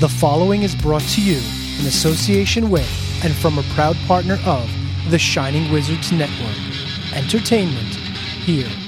The following is brought to you in association with and from a proud partner of the Shining Wizards Network. Entertainment here.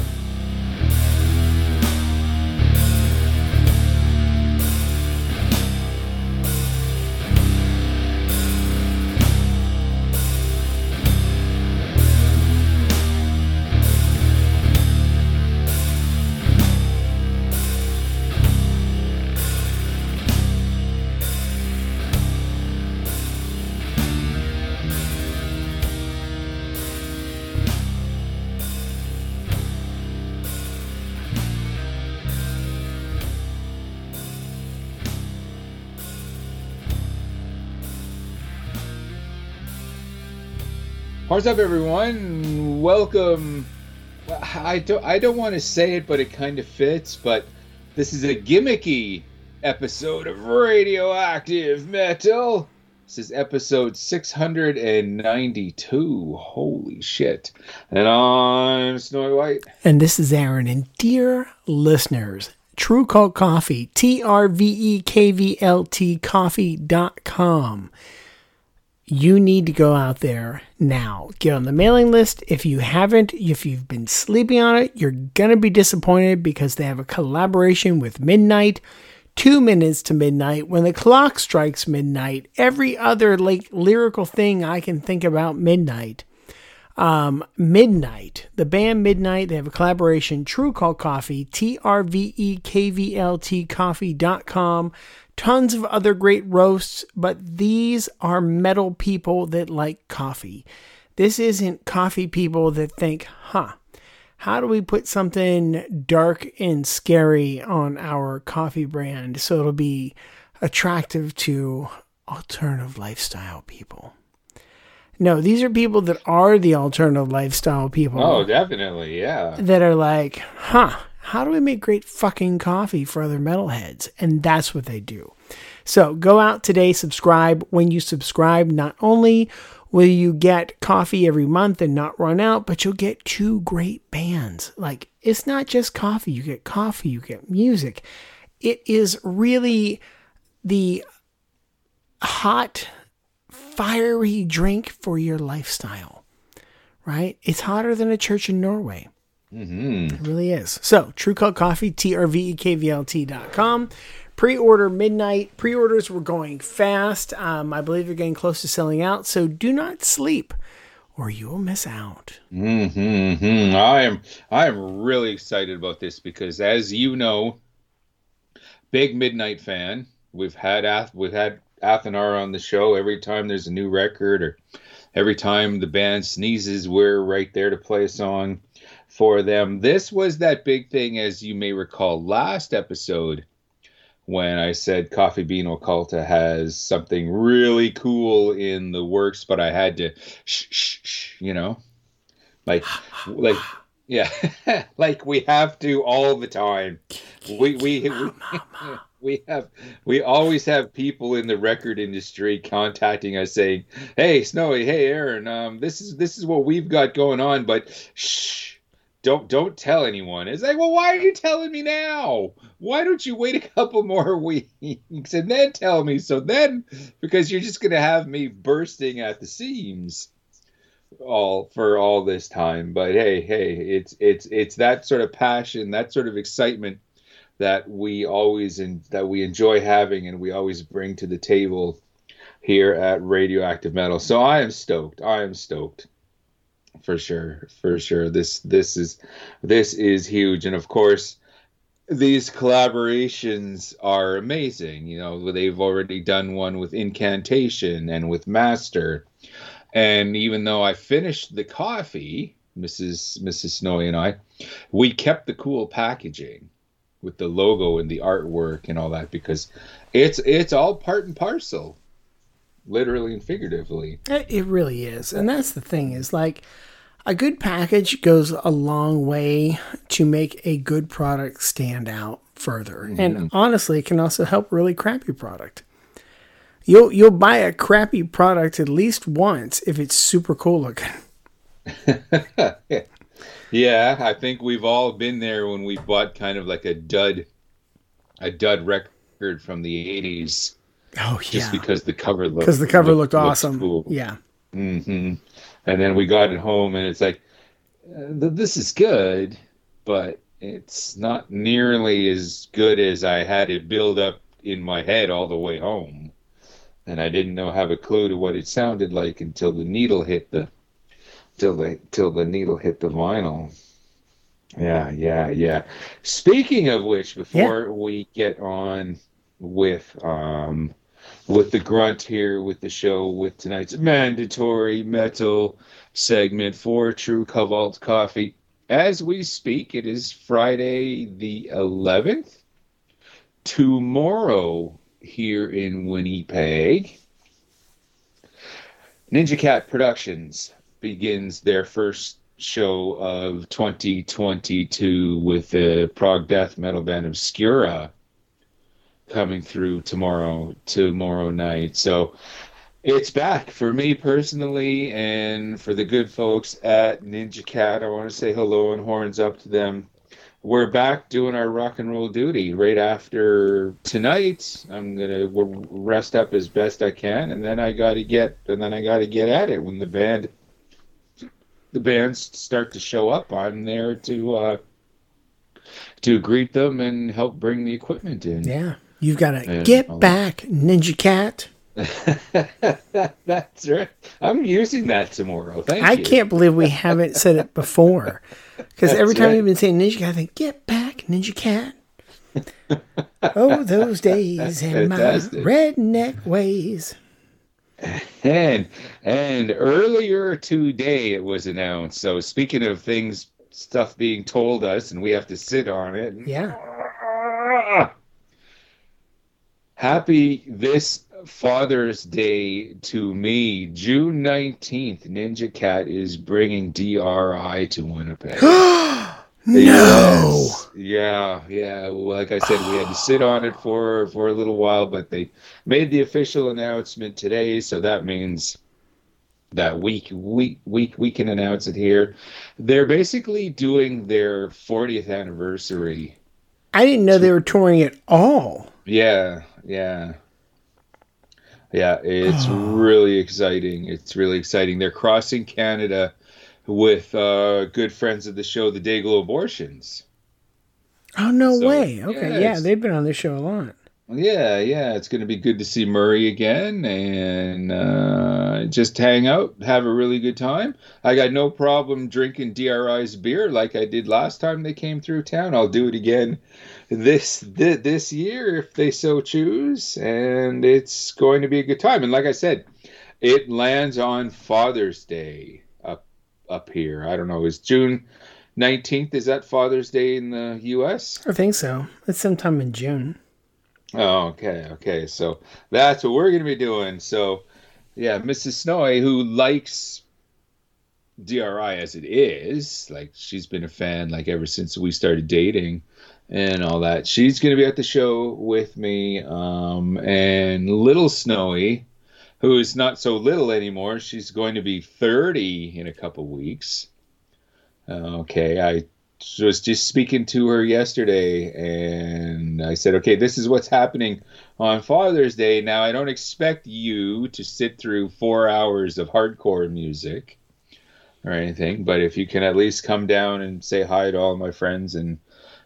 What's up, everyone? Welcome. I don't. I don't want to say it, but it kind of fits. But this is a gimmicky episode of Radioactive Metal. This is episode 692. Holy shit! And I'm Snowy White. And this is Aaron. And dear listeners, True Cult Coffee, T R V E K V L T coffee.com. You need to go out there now. Get on the mailing list. If you haven't, if you've been sleeping on it, you're going to be disappointed because they have a collaboration with Midnight. Two minutes to midnight. When the clock strikes midnight, every other like lyrical thing I can think about midnight um, Midnight, the band Midnight, they have a collaboration, True Cult Coffee, T R V E K V L T coffee.com. Tons of other great roasts, but these are metal people that like coffee. This isn't coffee people that think, huh, how do we put something dark and scary on our coffee brand so it'll be attractive to alternative lifestyle people? No, these are people that are the alternative lifestyle people. Oh, definitely, yeah. That are like, huh, how do we make great fucking coffee for other metalheads? And that's what they do. So go out today, subscribe. When you subscribe, not only will you get coffee every month and not run out, but you'll get two great bands. Like, it's not just coffee, you get coffee, you get music. It is really the hot fiery drink for your lifestyle, right? It's hotter than a church in Norway. Mm-hmm. It really is. So, True Cult Coffee, T-R-V-E-K-V-L-T.com. Pre-order midnight. Pre-orders were going fast. Um, I believe you're getting close to selling out. So do not sleep or you will miss out. Mm-hmm. I am I am really excited about this because as you know, big midnight fan. We've had we've had Athenar on the show every time there's a new record or every time the band sneezes, we're right there to play a song for them. This was that big thing, as you may recall, last episode when I said Coffee Bean Occulta has something really cool in the works, but I had to shh, shh, shh you know, like, like, yeah, like we have to all the time. We we we, we have we always have people in the record industry contacting us saying, "Hey, Snowy, hey, Aaron, um, this is this is what we've got going on, but shh." don't don't tell anyone. It's like, well, why are you telling me now? Why don't you wait a couple more weeks and then tell me? So then, because you're just gonna have me bursting at the seams all for all this time. But hey, hey, it's it's it's that sort of passion, that sort of excitement that we always and that we enjoy having and we always bring to the table here at Radioactive Metal. So I am stoked. I am stoked for sure for sure this this is this is huge and of course these collaborations are amazing. You know, they've already done one with Incantation and with Master. And even though I finished the coffee, Mrs. Mrs. Snowy and I, we kept the cool packaging with the logo and the artwork and all that because it's it's all part and parcel, literally and figuratively. It really is, and that's the thing is like a good package goes a long way to make a good product stand out further. Mm-hmm. And honestly, it can also help really crappy product. You'll you'll buy a crappy product at least once if it's super cool looking. yeah, I think we've all been there when we bought kind of like a dud a dud record from the 80s. Oh yeah. Just because the cover looked Cuz the cover looked, looked awesome. Cool. Yeah. Mhm and then we got it home and it's like uh, this is good but it's not nearly as good as i had it build up in my head all the way home and i didn't know have a clue to what it sounded like until the needle hit the till the till the needle hit the vinyl yeah yeah yeah speaking of which before yeah. we get on with um with the grunt here with the show with tonight's mandatory metal segment for True Cult Coffee. As we speak, it is Friday the 11th. Tomorrow here in Winnipeg, Ninja Cat Productions begins their first show of 2022 with the prog death metal band Obscura coming through tomorrow tomorrow night. So it's back for me personally and for the good folks at Ninja Cat. I want to say hello and horns up to them. We're back doing our rock and roll duty right after tonight. I'm gonna rest up as best I can, and then I got to get and then I got to get at it when the band the bands start to show up. I'm there to uh, to greet them and help bring the equipment in. Yeah. You've got to get back, Ninja Cat. That's right. I'm using that tomorrow. Thank I you. can't believe we haven't said it before. Because every time right. we've been saying Ninja Cat, I think, get back, Ninja Cat. oh, those days and my redneck ways. And and earlier today it was announced. So speaking of things, stuff being told us, and we have to sit on it. Yeah happy this Father's Day to me. June 19th, Ninja Cat is bringing DRI to Winnipeg. No. Yes. Yeah, yeah. Like I said, we had to sit on it for for a little while, but they made the official announcement today, so that means that week we we we can announce it here. They're basically doing their 40th anniversary. I didn't know they were touring at all. Yeah, yeah. Yeah, it's really exciting. It's really exciting. They're crossing Canada with uh, good friends of the show, the Dayglo Abortions. Oh no so, way! Okay, yeah, yeah they've been on the show a lot. Yeah, yeah, it's going to be good to see Murray again and uh, just hang out, have a really good time. I got no problem drinking DRI's beer like I did last time they came through town. I'll do it again this this year if they so choose, and it's going to be a good time. And like I said, it lands on Father's Day up here. I don't know, is June nineteenth? Is that Father's Day in the U.S.? I think so. It's sometime in June. Oh, okay, okay. So that's what we're going to be doing. So, yeah, Mrs. Snowy, who likes DRI as it is, like she's been a fan like ever since we started dating and all that. She's going to be at the show with me. Um, and little Snowy, who is not so little anymore, she's going to be 30 in a couple weeks. Okay, I was just speaking to her yesterday, and I said, okay, this is what's happening on Father's Day. Now, I don't expect you to sit through four hours of hardcore music or anything, but if you can at least come down and say hi to all my friends and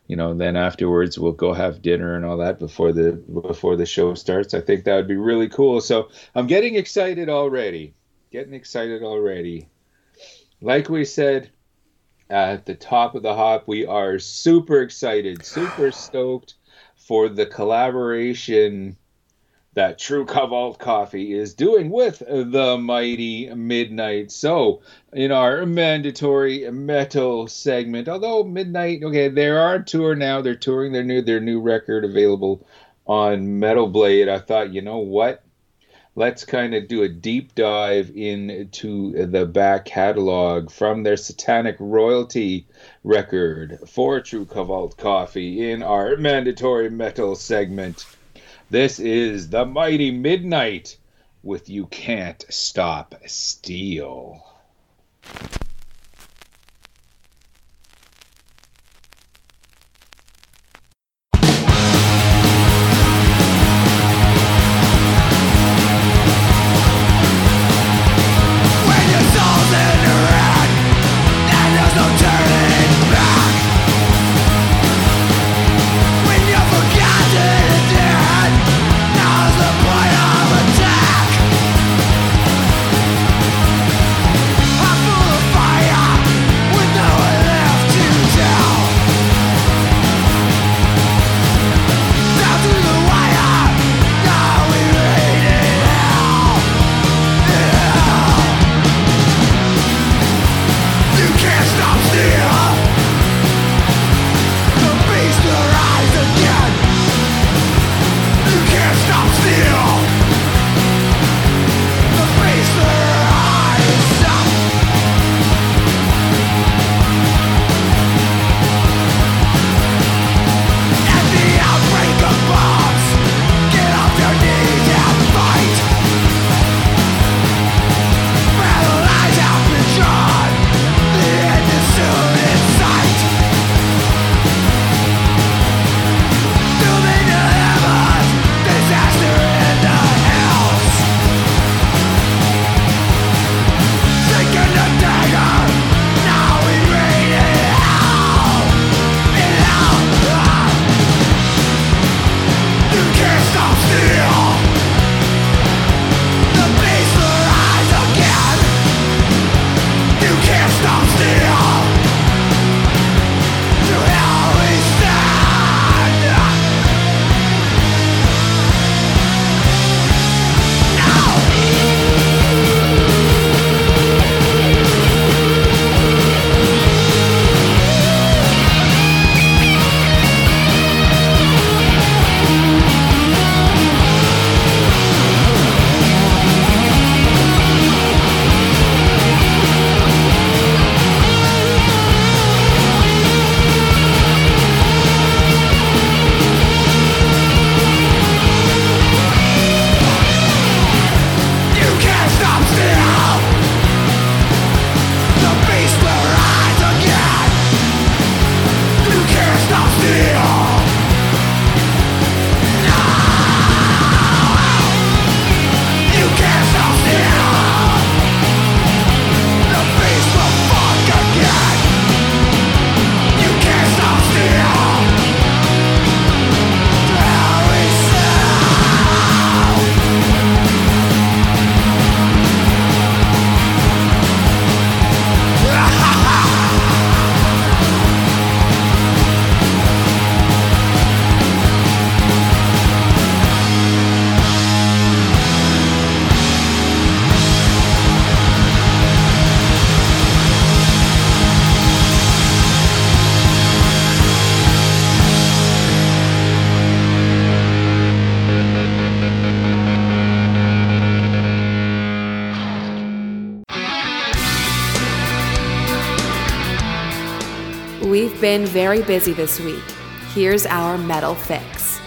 you know, then afterwards we'll go have dinner and all that before the before the show starts. I think that would be really cool. So I'm getting excited already. Getting excited already. Like we said, at the top of the hop. We are super excited, super stoked for the collaboration that True Cult Coffee is doing with the Mighty Midnight. So, in our mandatory metal segment, although Midnight, okay, they are on tour now. They're touring their new their new record available on Metal Blade. I thought, you know what? Let's kind of do a deep dive into the back catalog from their Satanic Royalty record for True Cult Coffee in our mandatory metal segment. This is the Mighty Midnight with You Can't Stop Steel. Been very busy this week. Here's our metal fix.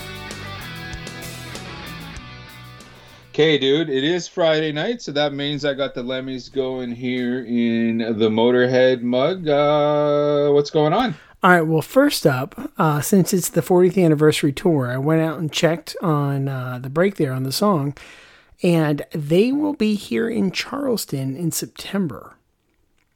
Okay, dude, it is Friday night, so that means I got the Lemmys going here in the Motorhead mug. Uh, what's going on? All right, well, first up, uh, since it's the 40th anniversary tour, I went out and checked on uh, the break there on the song, and they will be here in Charleston in September.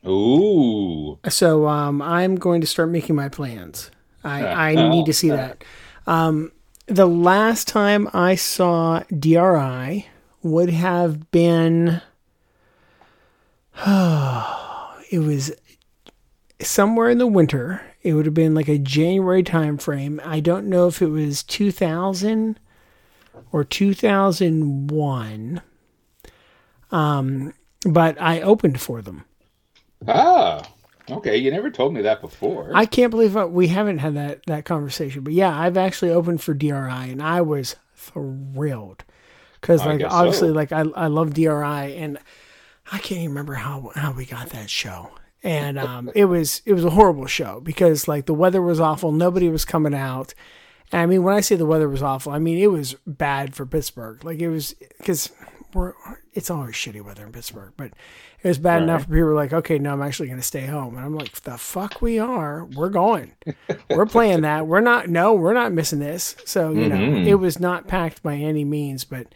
Ooh. So um, I'm going to start making my plans. I, I need to see that. Um, the last time I saw DRI would have been. it was somewhere in the winter. It would have been like a January time frame. I don't know if it was 2000 or 2001. Um, but I opened for them. Ah, okay. You never told me that before. I can't believe uh, we haven't had that that conversation. But yeah, I've actually opened for DRI, and I was thrilled because like obviously so. like I I love DRI, and I can't even remember how how we got that show. And um, it was it was a horrible show because like the weather was awful, nobody was coming out. And I mean, when I say the weather was awful, I mean it was bad for Pittsburgh. Like it was because we're it's always shitty weather in Pittsburgh, but it was bad enough Right. for people were like, okay, no, I'm actually going to stay home, and I'm like, the fuck we are, we're going, we're playing that, we're not, no, we're not missing this. So you know, it was not packed by any means, but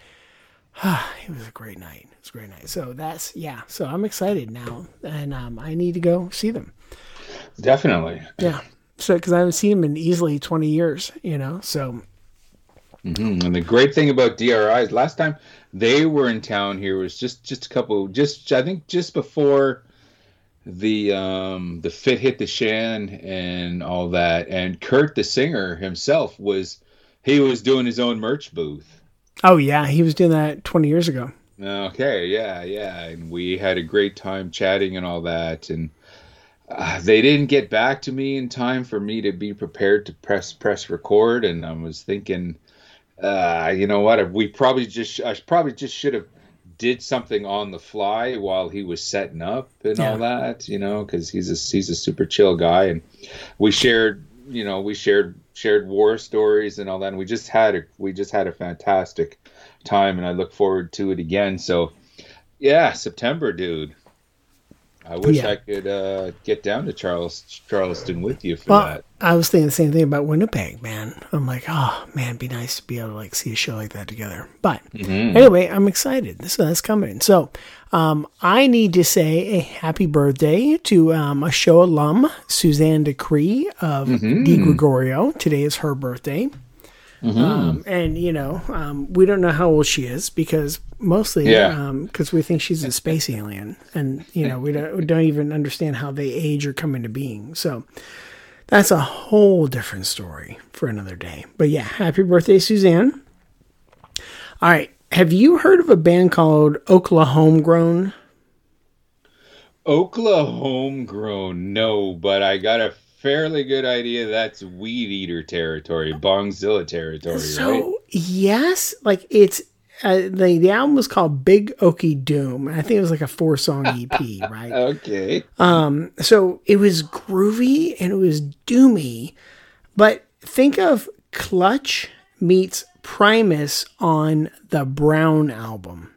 it was a great night. It was a great night. So that's yeah. So I'm excited now, and um, I need to go see them. Definitely. Yeah. So because I haven't seen them in easily 20 years, you know. So Mhm. And the great thing about DRI is last time they were in town here was just just a couple just I think just before the um the fit hit the shan and all that and Kurt the singer himself was he was doing his own merch booth. oh yeah, he was doing that 20 years ago. Okay, yeah, yeah, and we had a great time chatting and all that, and uh, they didn't get back to me in time for me to be prepared to press press record, and I was thinking, uh, you know what, we probably just I probably just should have did something on the fly while he was setting up and all that, you know, because he's a he's a super chill guy, and we shared, you know, we shared shared war stories and all that, and we just had a we just had a fantastic time, and I look forward to it again. So, yeah, September, dude. I wish Yeah. I could uh, get down to Charles Charleston with you for Well, that. I was thinking the same thing about Winnipeg, man. I'm like, oh man, it'd be nice to be able to like see a show like that together. But anyway, I'm excited. So that's coming. So um, I need to say a happy birthday to um, a show alum, Suzanne Decree of Di Gregorio. Today is her birthday. Um, and you know, um, we don't know how old she is because mostly Yeah. because we think she's a space alien, and you know, we don't, we don't even understand how they age or come into being. So that's a whole different story for another day. But yeah, happy birthday, Suzanne. All right. Have you heard of a band called Oklahoma Homegrown? Oklahoma homegrown, no, but I got a fairly good idea that's Weedeater territory, Bongzilla territory, So right? yes, like it's uh, the the album was called Big Okie Doom. I think it was like a four song EP, right? Okay. Um, So it was groovy and it was doomy, but think of Clutch meets Primus on the Brown album.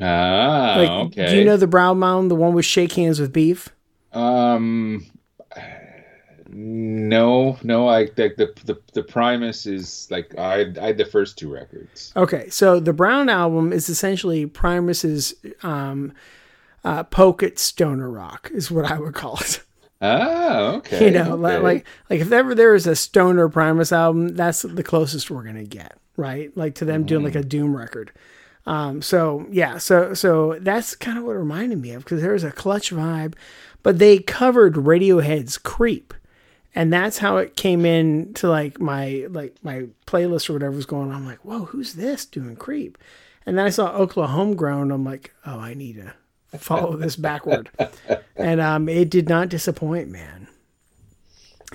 Ah, Like, okay. do you know the Brown album, the one with Shake Hands with Beef? Um, no, no. I like the the the Primus is like I I had the first two records. Okay, so the Brown album is essentially Primus's um, uh, poke at stoner rock, is what I would call it. Oh, okay. you know, okay. like like if ever there is a stoner Primus album, that's the closest we're gonna get, right? Like to them doing like a Doom record. Um, so yeah, so so that's kind of what it reminded me of because there was a clutch vibe, but they covered Radiohead's "Creep," and that's how it came in to like my like my playlist or whatever was going on. I'm like, whoa, who's this doing "Creep"? And then I saw Oklahoma Homegrown. I'm like, oh, I need to follow this backward. and um, it did not disappoint, man.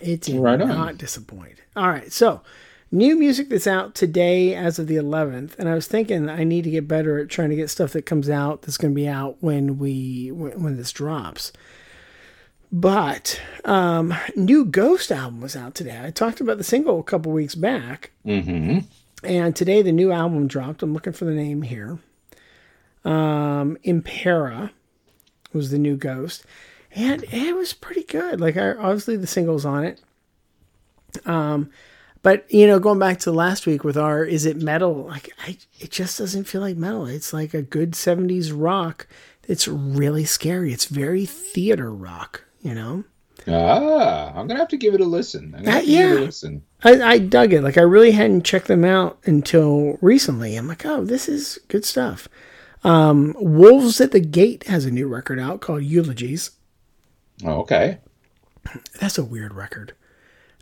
It did Right not disappoint. All right, so new music that's out today as of the 11th, and I was thinking I need to get better at trying to get stuff that comes out that's going to be out when we when, when this drops. But um, new Ghost album was out today. I talked about the single a couple weeks back, Mm-hmm. and today the new album dropped. I'm looking for the name here. Um, Impera was the new Ghost, and it was pretty good. Like, I, obviously the singles on it. Um, but you know, going back to last week with our "Is it metal?" Like, I it just doesn't feel like metal. It's like a good '70s rock. It's really scary. It's very theater rock. You know. Ah, I'm gonna have to give it a listen. I'm gonna have to give it yeah. listen. I, I dug it. Like I really hadn't checked them out until recently. I'm like, oh, this is good stuff. Um, Wolves at the Gate has a new record out called Eulogies. Oh, okay. That's a weird record.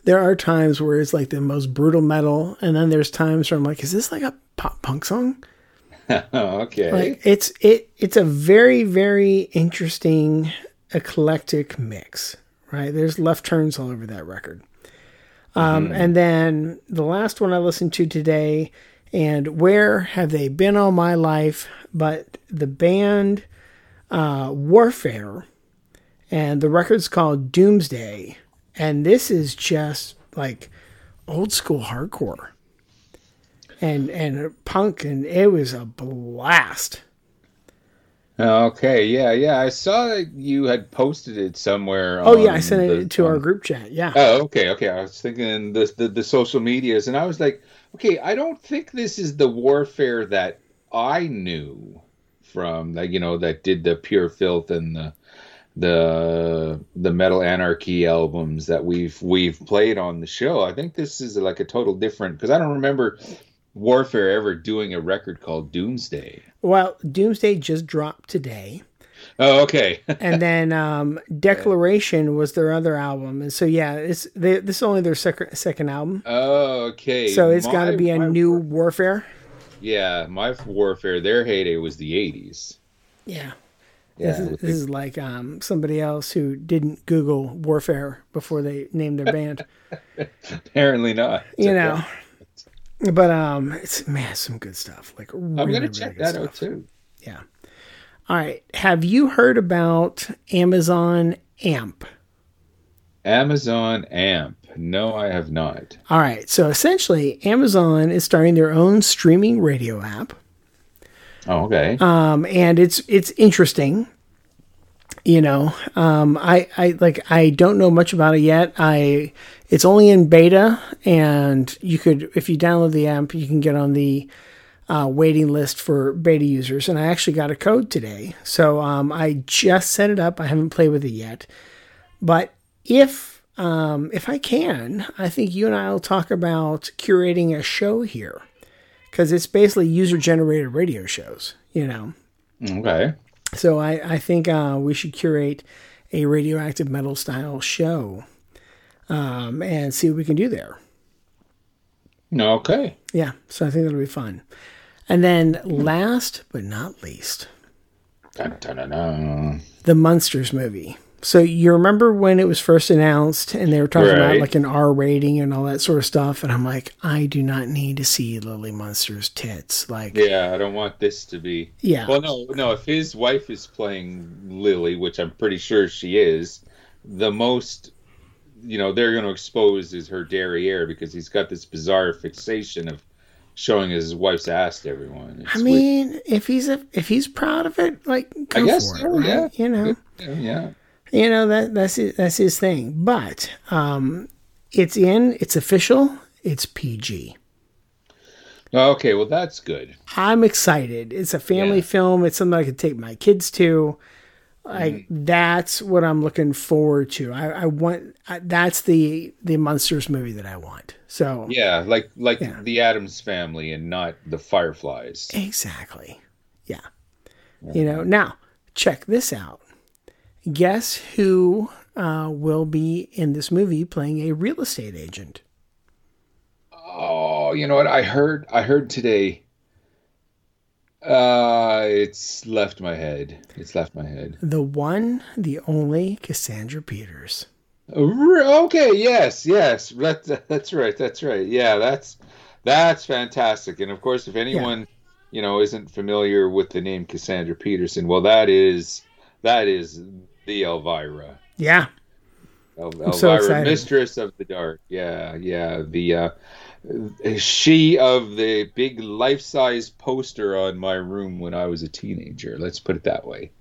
There are times where it's like the most brutal metal, and then there's times where I'm like, is this like a pop punk song? okay. Like it's it it's a very very interesting eclectic mix, right? There's left turns all over that record. Um, And then the last one I listened to today, and where have they been all my life? But the band uh, Warfare, and the record's called Doomsday, and this is just like old school hardcore and and punk, and it was a blast. Okay, yeah, yeah. I saw that you had posted it somewhere. Oh yeah, I sent the- it to our group chat. Yeah. Oh, okay, okay. I was thinking the, the the social medias, and I was like, okay, I don't think this is the warfare that I knew from, that. you know, that did the pure filth and the the the metal anarchy albums that we've we've played on the show. I think this is like a total different because I don't remember Warfare ever doing a record called Doomsday. Well, Doomsday just dropped today, Oh, okay. and then um, Declaration was their other album, and so yeah, it's they, this is only their second second album, oh, okay. so it's got to be a new war- Warfare. Yeah, my Warfare, their heyday was the '80s. Yeah. Yeah, this, is, this is like um, somebody else who didn't Google Warfare before they named their band. Apparently not. you know. But um, it's man, some good stuff. Like I'm gonna check good that out too. Yeah. All right. Have you heard about Amazon AMP? Amazon AMP. No, I have not. All right. So essentially, Amazon is starting their own streaming radio app. Oh, okay. um, and it's it's interesting. You know, um, I I like I don't know much about it yet. I it's only in beta, and you could if you download the app, you can get on the uh, waiting list for beta users. And I actually got a code today, so um, I just set it up. I haven't played with it yet, but if um, if I can, I think you and I will talk about curating a show here because it's basically user generated radio shows, you know. okay. So I, I think uh, we should curate a radioactive metal style show um, and see what we can do there. Okay. Yeah, so I think that'll be fun. And then last but not least, Dun, dun, dun, the Munsters movie. So you remember when it was first announced and they were talking about like an R rating and all that sort of stuff, and I'm like, I do not need to see Lily Munster's tits. Like, Yeah, I don't want this to be. yeah, Well, no, no. If his wife is playing Lily, which I'm pretty sure she is, the most, you know, they're going to expose is her derriere because he's got this bizarre fixation of showing his wife's ass to everyone. It's I mean, if he's a, if he's proud of it, like go I guess for it, right? yeah. You know, weird. yeah. You know that that's his, that's his thing. But um, it's in, it's official, it's PG. Okay, well that's good. I'm excited. It's a family Yeah. film. It's something I could take my kids to. Like Mm-hmm. that's what I'm looking forward to. I, I want I, that's the the Munsters movie that I want. So Yeah, like like Yeah. the Addams family and not the Fireflies. exactly, yeah. You know. Now check this out. Guess who uh, will be in this movie playing a real estate agent? Oh, you know what? I heard I heard today. Uh, it's left my head. It's left my head. The one, the only Cassandra Peters. Okay, yes, yes. That, that's right. That's right. Yeah, that's that's fantastic. And of course, if anyone, you know, isn't familiar with the name Cassandra Peterson, well, that is that is the Elvira. Yeah, El- so Elvira, excited. Mistress of the Dark. Yeah, yeah. The uh, she of the big life-size poster on my room when I was a teenager. Let's put it that way.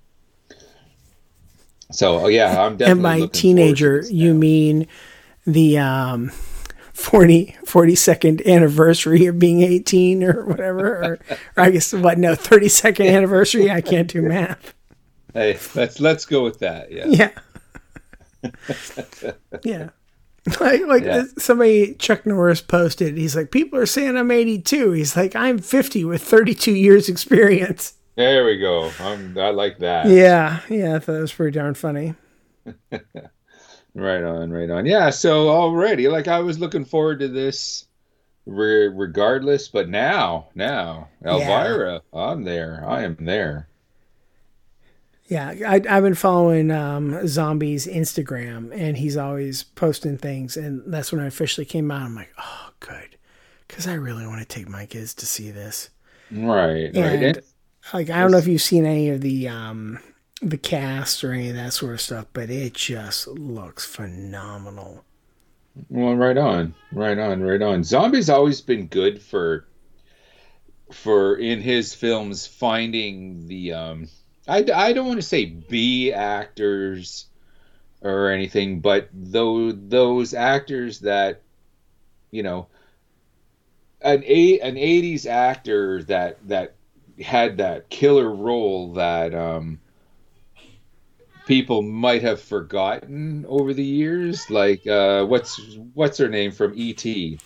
So oh, yeah, I'm definitely. and by teenager, you mean the um, 40, 42nd anniversary of being 18 or whatever. Or, or I guess, what, no, 32nd anniversary? I can't do math. Hey, let's let's go with that. Yeah. Yeah. yeah. Like, like Yeah. Uh, somebody, Chuck Norris posted, he's like, people are saying I'm 82. He's like, I'm 50 with 32 years experience. There we go. I'm, I like that. Yeah. Yeah. I thought that was pretty darn funny. right on, right on. Yeah, so already, like I was looking forward to this re- regardless, but now, now, Elvira, yeah. I'm there. I am there. Yeah, I, have been following um, Zombie's Instagram, and he's always posting things, and that's when I officially came out. I'm like, oh, good, because I really want to take my kids to see this. Right, and, right. like, I don't know if you've seen any of the um, the cast or any of that sort of stuff, but it just looks phenomenal. Well, right on, right on, right on. Zombie's always been good for for in his films finding the um I, I don't want to say B actors or anything, but those those actors that you know an a an eighties actor that that had that killer role that um people might have forgotten over the years, like uh what's what's her name from E.T.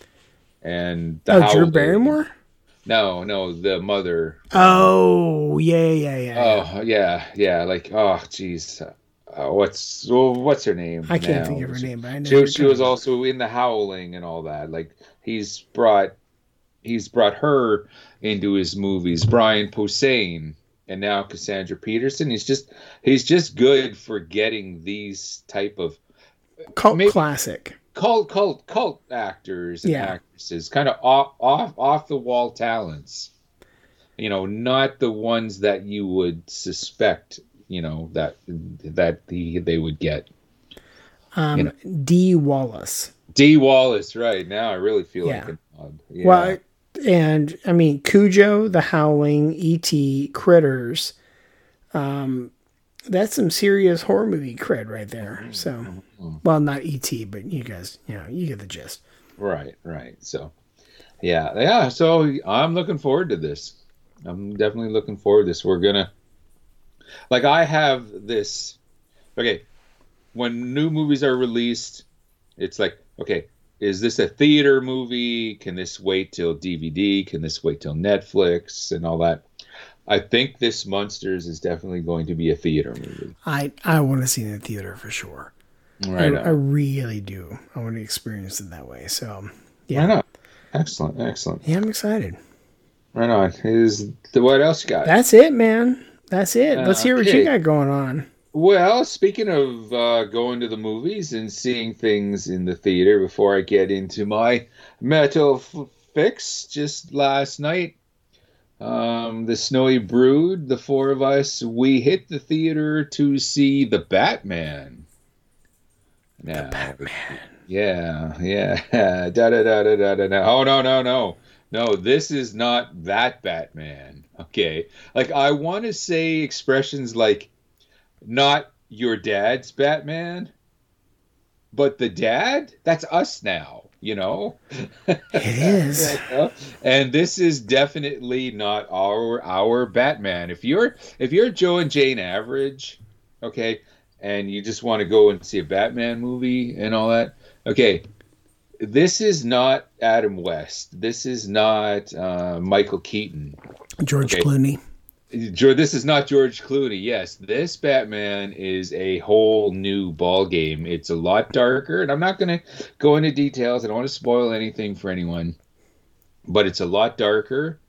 and the oh, Drew Barrymore. No, no, the mother. Oh, yeah, yeah, yeah. Oh, yeah, yeah. Like, oh, jeez. Uh, what's well, what's her name? I can't now? think of her name, but I know she, she was also in the Howling and all that. Like, he's brought he's brought her into his movies. Brian Posehn and now Cassandra Peterson. He's just he's just good for getting these type of cult maybe, classic cult cult cult actors and yeah. actresses, kind of off off off the wall talents. You know, not the ones that you would suspect. You know that that the, they would get. Um, you know. Dee Wallace. Dee Wallace, right now I really feel yeah. like a nod. Yeah. Well, and I mean Cujo, The Howling, E.T., Critters. Um, that's some serious horror movie cred right there. Mm-hmm. So, mm-hmm. well, not ET, but you guys, you know, you get the gist. Right, right. So, yeah, yeah. So I'm looking forward to this. I'm definitely looking forward to this. We're gonna, like, I have this. Okay, when new movies are released, it's like, okay, is this a theater movie? Can this wait till DVD? Can this wait till Netflix and all that? I think this Munsters is definitely going to be a theater movie. I I want to see it in the theater for sure. Right. I, I, really do. I want to experience it that way. So yeah. Right excellent, excellent. Yeah, I'm excited. Right on. Is the what else you got? That's it, man. That's it. Let's hear what you got going on. Well, speaking of uh, going to the movies and seeing things in the theater, before I get into my metal f- fix, just last night um, the Snowy Brood, the four of us, we hit the theater to see the Batman. Now, the Batman. Yeah, yeah. da da da da da da. Oh no no no no! This is not that Batman. Okay, like I want to say expressions like, not your dad's Batman, but the dad. That's us now you know it is and this is definitely not our our batman if you're if you're joe and jane average okay and you just want to go and see a batman movie and all that okay this is not adam west this is not uh, michael keaton george okay? clooney this is not George Clooney. Yes, this Batman is a whole new ball game. It's a lot darker, and I'm not going to go into details. I don't want to spoil anything for anyone, but it's a lot darker,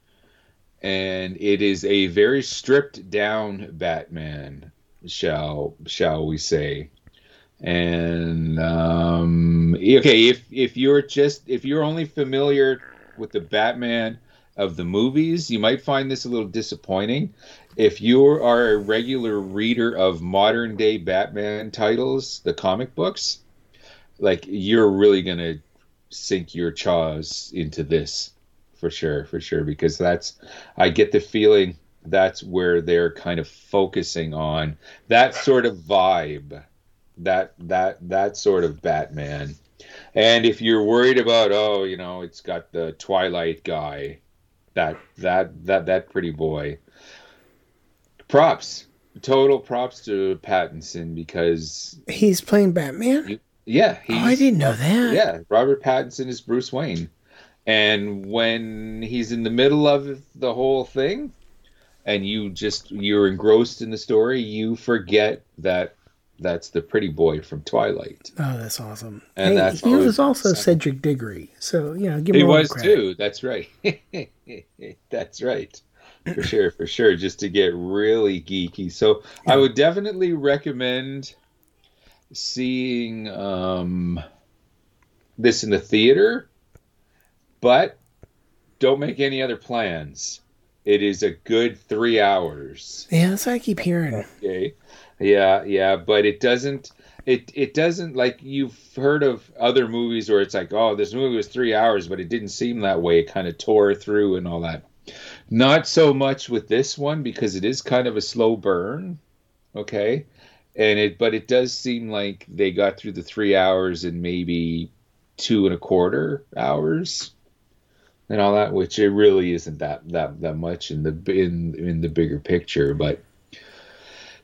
and it is a very stripped down Batman. Shall shall we say? And um, okay, if if you're just if you're only familiar with the Batman of the movies, you might find this a little disappointing. If you are a regular reader of modern day Batman titles, the comic books, like you're really to sink your chaws into this for sure, for sure, because that's, I get the feeling that's where they're kind of focusing on that sort of vibe, that, that, that sort of Batman. And if you're worried about, oh, you know, it's got the Twilight guy, that that that that pretty boy. Props, total props to Pattinson because he's playing Batman. yeah, oh, I didn't know that. Yeah, Robert Pattinson is Bruce Wayne, and when he's in the middle of the whole thing, and you just you're engrossed in the story, you forget that that's the pretty boy from Twilight. Oh, that's awesome. And Hey, that's he was also exciting. Cedric Diggory, so you know, give him He was credit. too. That's right. That's right. For sure, for sure. Just to get really geeky. So I would definitely recommend seeing um, this in the theater, but don't make any other plans. It is a good three hours. Yeah, that's what I keep hearing. Okay. Yeah, yeah, but it doesn't it it doesn't like you've heard of other movies where it's like, oh, this movie was three hours, but it didn't seem that way. It kind of tore through and all that. Not so much with this one because it is kind of a slow burn. Okay. And it but it does seem like they got through the three hours in maybe two and a quarter hours and all that, which it really isn't that that that much in the in in the bigger picture, but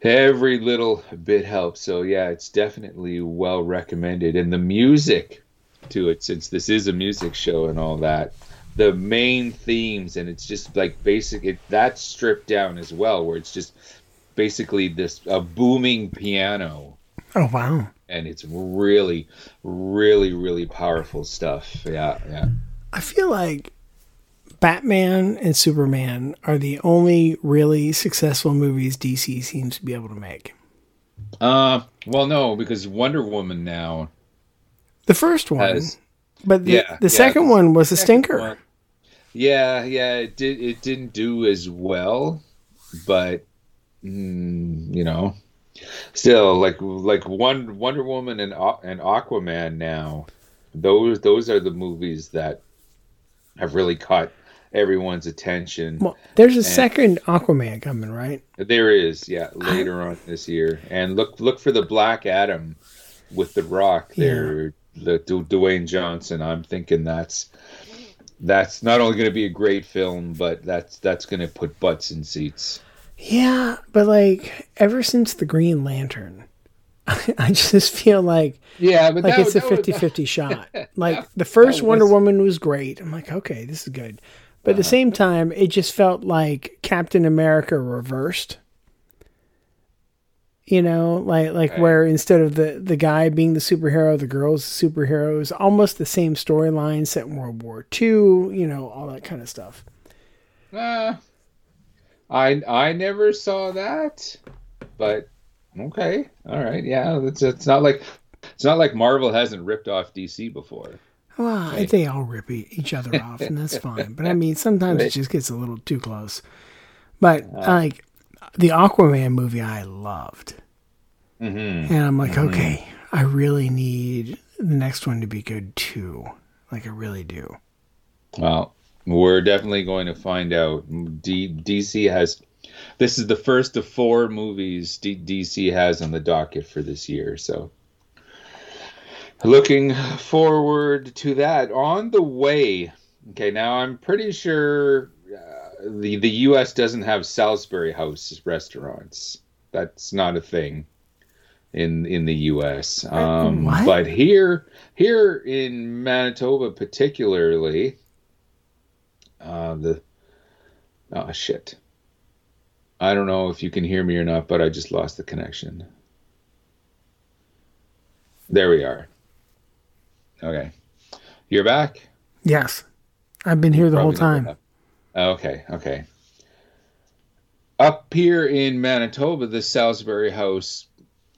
every little bit helps. So yeah, it's definitely well recommended, and the music to it, since this is a music show and all that, the main themes, and it's just like basic. It that's stripped down as well, where it's just basically this a booming piano Oh wow. and it's really really really powerful stuff yeah yeah I feel like Batman and Superman are the only really successful movies DC seems to be able to make. uh well no because wonder woman now The first one, Has- but the, yeah, the yeah, second the one was a stinker. one- yeah yeah it did it didn't do as well but mm, you know still like like one wonder woman and and aquaman now those those are the movies that have really caught everyone's attention Well, there's a second Aquaman coming, right? There is, yeah, later on this year. And look look for the Black Adam with the Rock there, the Du- Dwayne Johnson. I'm thinking that's that's not only going to be a great film, but that's that's going to put butts in seats. Yeah, but like ever since the Green Lantern, I just feel like Yeah, but like that, it's a that was- 50-50 shot. Like the first that Wonder was- Woman was great. I'm like, okay, this is good. But at the same time, it just felt like Captain America reversed. You know, like like Right. where instead of the the guy being the superhero, the girl's the superhero. Was almost the same storyline set in World War II. You know, all that kind of stuff. Uh, I I never saw that, but okay, all right, yeah. It's it's not like it's not like Marvel hasn't ripped off DC before. Well, Right. they all rip each other off, and that's fine. But I mean, sometimes it just gets a little too close. But like the Aquaman movie, I loved, Mm-hmm. and I'm like, okay, I really need the next one to be good too. Like I really do. Well, we're definitely going to find out. D- DC has. This is the first of four movies D- DC has on the docket for this year, so looking forward to that. On the way, okay. Now I'm pretty sure uh, the the U.S. doesn't have Salisbury House restaurants. That's not a thing in in the U.S. Um, what? but here here in Manitoba, particularly, uh, the oh shit. I don't know if you can hear me or not, but I just lost the connection. There we are. Okay, you're back. Yes, I've been here the whole time. Oh, okay, okay. Up here in Manitoba, the Salisbury House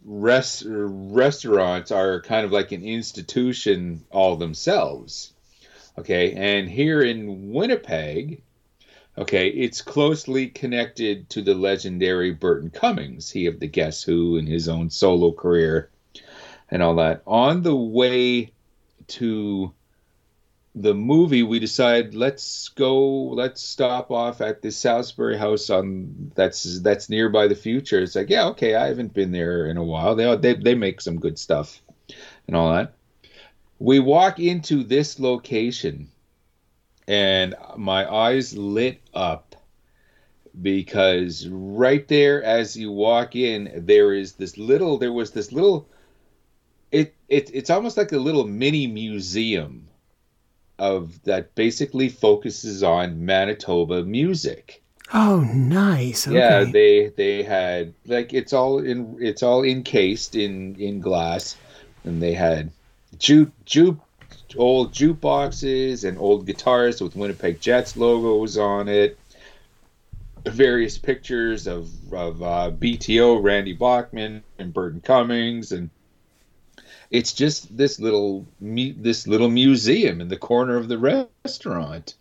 rest, restaurants are kind of like an institution all themselves. Okay, and here in Winnipeg, okay, it's closely connected to the legendary Burton Cummings, he of the Guess Who and his own solo career and all that. On the way to the movie, we decide let's go, let's stop off at this Salisbury House on that's that's nearby the future. It's like, yeah, okay, I haven't been there in a while. They they they make some good stuff and all that. We walk into this location, and my eyes lit up because right there as you walk in, there is this little, there was this little. It, it it's almost like a little mini museum of that basically focuses on Manitoba music. Oh, nice. Okay. Yeah, they they had like it's all in it's all encased in in glass, and they had juke juke old jukeboxes and old guitars with Winnipeg Jets logos on it. Various pictures of of uh, BTO, Randy Bachman, and Burton Cummings, and it's just this little this little museum in the corner of the restaurant.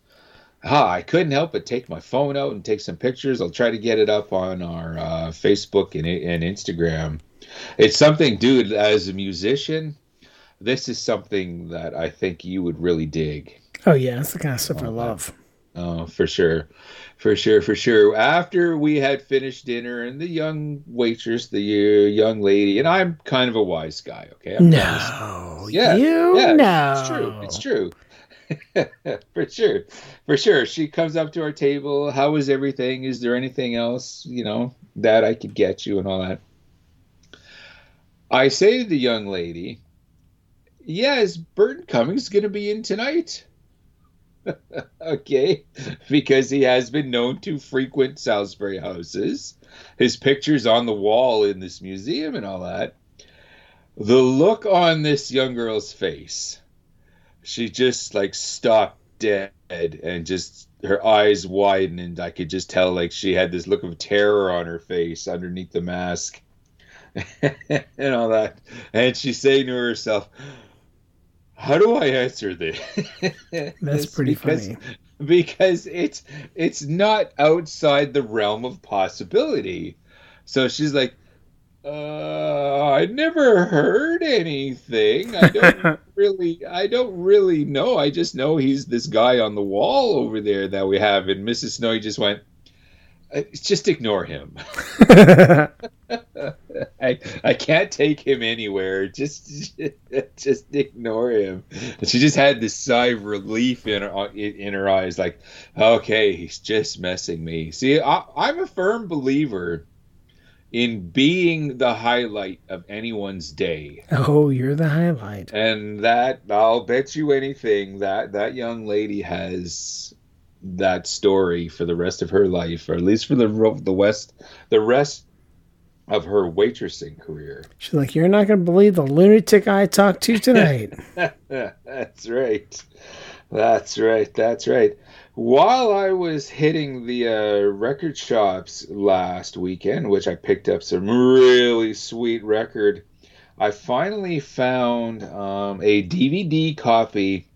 Ah, I couldn't help but take my phone out and take some pictures. I'll try to get it up on our uh, Facebook and, and Instagram. It's something, dude. As a musician, this is something that I think you would really dig. Oh yeah, that's the kind of stuff I love. Oh, for sure. For sure, for sure. After we had finished dinner and the young waitress, the uh, young lady, and I'm kind of a wise guy, okay? I'm no, yeah, you yeah, know. It's true. It's true. for sure. For sure. She comes up to our table. How is everything? Is there anything else, you know, that I could get you and all that? I say to the young lady, Yeah, is Burton Cummings going to be in tonight? okay, because he has been known to frequent Salisbury houses. His picture's on the wall in this museum and all that. The look on this young girl's face she just like stopped dead and just her eyes widened and I could just tell like she had this look of terror on her face underneath the mask and all that. And she's saying to herself, How do I answer this? That's pretty because, funny. Because it's it's not outside the realm of possibility. So she's like, uh, I never heard anything. I don't really, I don't really know. I just know he's this guy on the wall over there that we have. And Mrs. Snowy just went, Uh, just ignore him. I I can't take him anywhere. Just just ignore him. And she just had this sigh of relief in her uh, in her eyes, like, okay, he's just messing me. See, I, I'm a firm believer in being the highlight of anyone's day. Oh, you're the highlight. And that I'll bet you anything that that young lady has that story for the rest of her life, or at least for the the west the rest of her waitressing career. She's like, "You're not going to believe the lunatic I talked to tonight." That's right. That's right. That's right. While I was hitting the uh, record shops last weekend, which I picked up some really sweet record, I finally found um, a DVD copy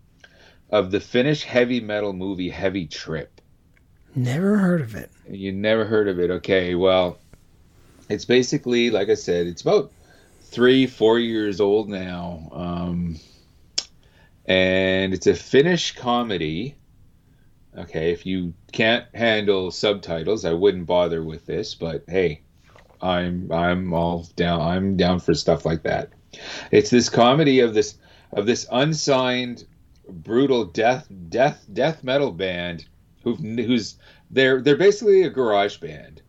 of the Finnish heavy metal movie Heavy Trip. Never heard of it. You never heard of it? Okay, well, it's basically, like I said, it's about three, four years old now. Um, and it's a Finnish comedy Okay, if you can't handle subtitles, I wouldn't bother with this, but hey, I'm I'm all down I'm down for stuff like that. It's this comedy of this of this unsigned brutal death death death metal band who who's they're they're basically a garage band.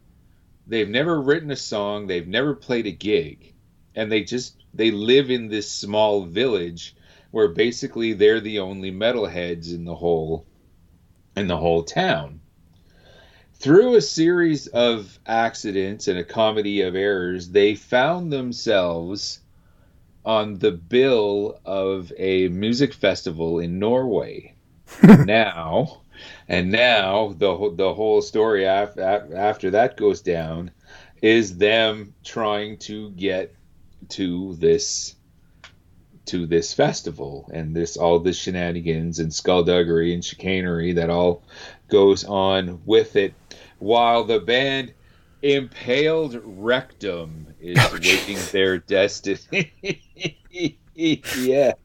They've never written a song, they've never played a gig, and they just they live in this small village where basically they're the only metalheads in the whole in the whole town. Through a series of accidents and a comedy of errors, they found themselves on the bill of a music festival in Norway. now, and now the the whole story after after that goes down is them trying to get to this to this festival and this all the shenanigans and skullduggery and chicanery that all goes on with it while the band Impaled Rektum is oh, waiting their destiny. Yes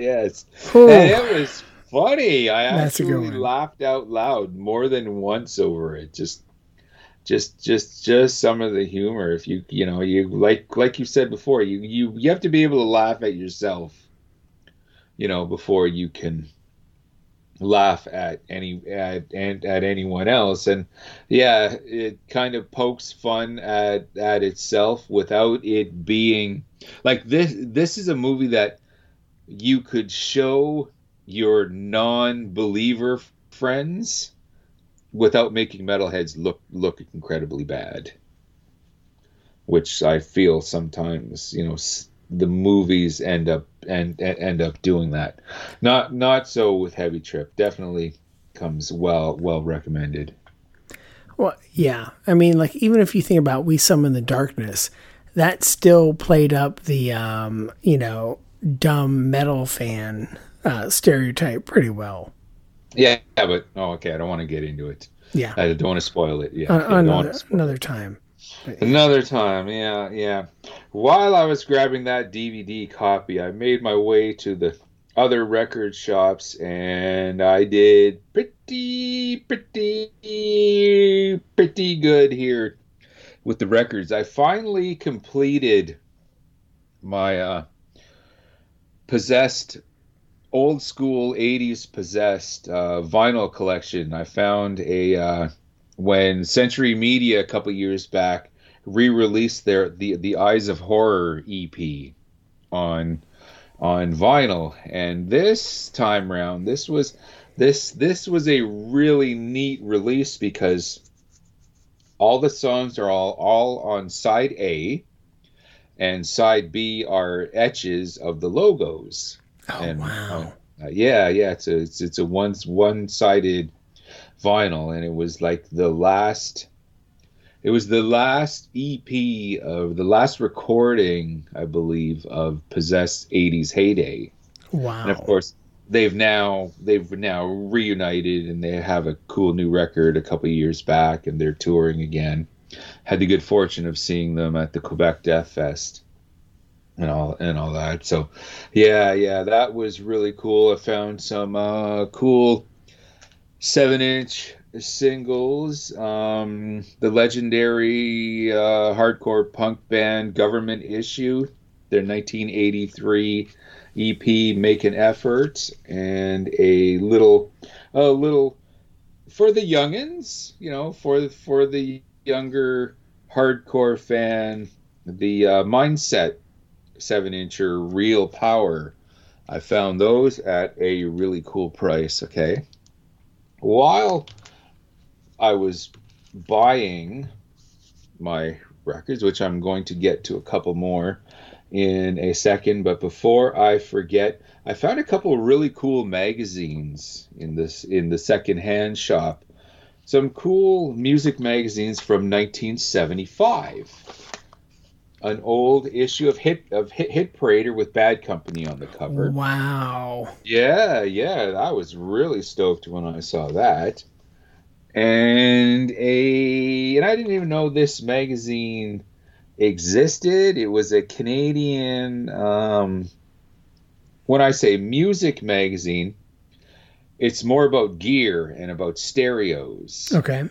yes. And it was funny. I That's actually laughed out loud more than once over it. Just just just just some of the humor. If you you know you like like you said before you you you have to be able to laugh at yourself you know before you can laugh at any at and at anyone else and yeah it kind of pokes fun at at itself without it being like this this is a movie that you could show your non-believer friends without making metalheads look look incredibly bad. Which I feel sometimes, you know, the movies end up and end up doing that. Not not so with Heavy Trip. Definitely comes well well recommended. Well, yeah. I mean, like even if you think about We Summon the Darkness, that still played up the um, you know, dumb metal fan uh, stereotype pretty well. Yeah, but oh, okay. I don't want to get into it. Yeah, I don't want to spoil it. Yeah, uh, another, another time. Another time, yeah, yeah. While I was grabbing that DVD copy, I made my way to the other record shops and I did pretty, pretty, pretty good here with the records. I finally completed my uh, possessed old school 80s possessed uh, vinyl collection. I found a uh, when Century Media a couple years back re-released their the the Eyes of Horror EP on on vinyl, and this time round, this was this this was a really neat release because all the songs are all all on side A, and side B are etches of the logos. Oh and, wow! Uh, yeah, yeah, it's a it's, it's a one one sided vinyl, and it was like the last it was the last EP of the last recording, I believe, of Possessed 80s heyday. Wow. And of course, they've now they've now reunited and they have a cool new record a couple years back and they're touring again. Had the good fortune of seeing them at the Quebec Death Fest and all and all that. So, yeah, yeah, that was really cool. I found some uh, cool seven inch singles. Um, the legendary uh, hardcore punk band Government Issue, their 1983 EP "Make an Effort," and a little, a little for the youngins, you know, for for the younger hardcore fan, the uh, Mindset seven incher Real Power. I found those at a really cool price. Okay. While I was buying my records, which I'm going to get to a couple more in a second. But before I forget, I found a couple really cool magazines in this in the secondhand shop. Some cool music magazines from 1975. An old issue of Hit of Hit, Hit Parader with Bad Company on the cover. Wow. Yeah, yeah, I was really stoked when I saw that and a and I didn't even know this magazine existed. It was a Canadian. Um, when I say music magazine, it's more about gear and about stereos. Okay.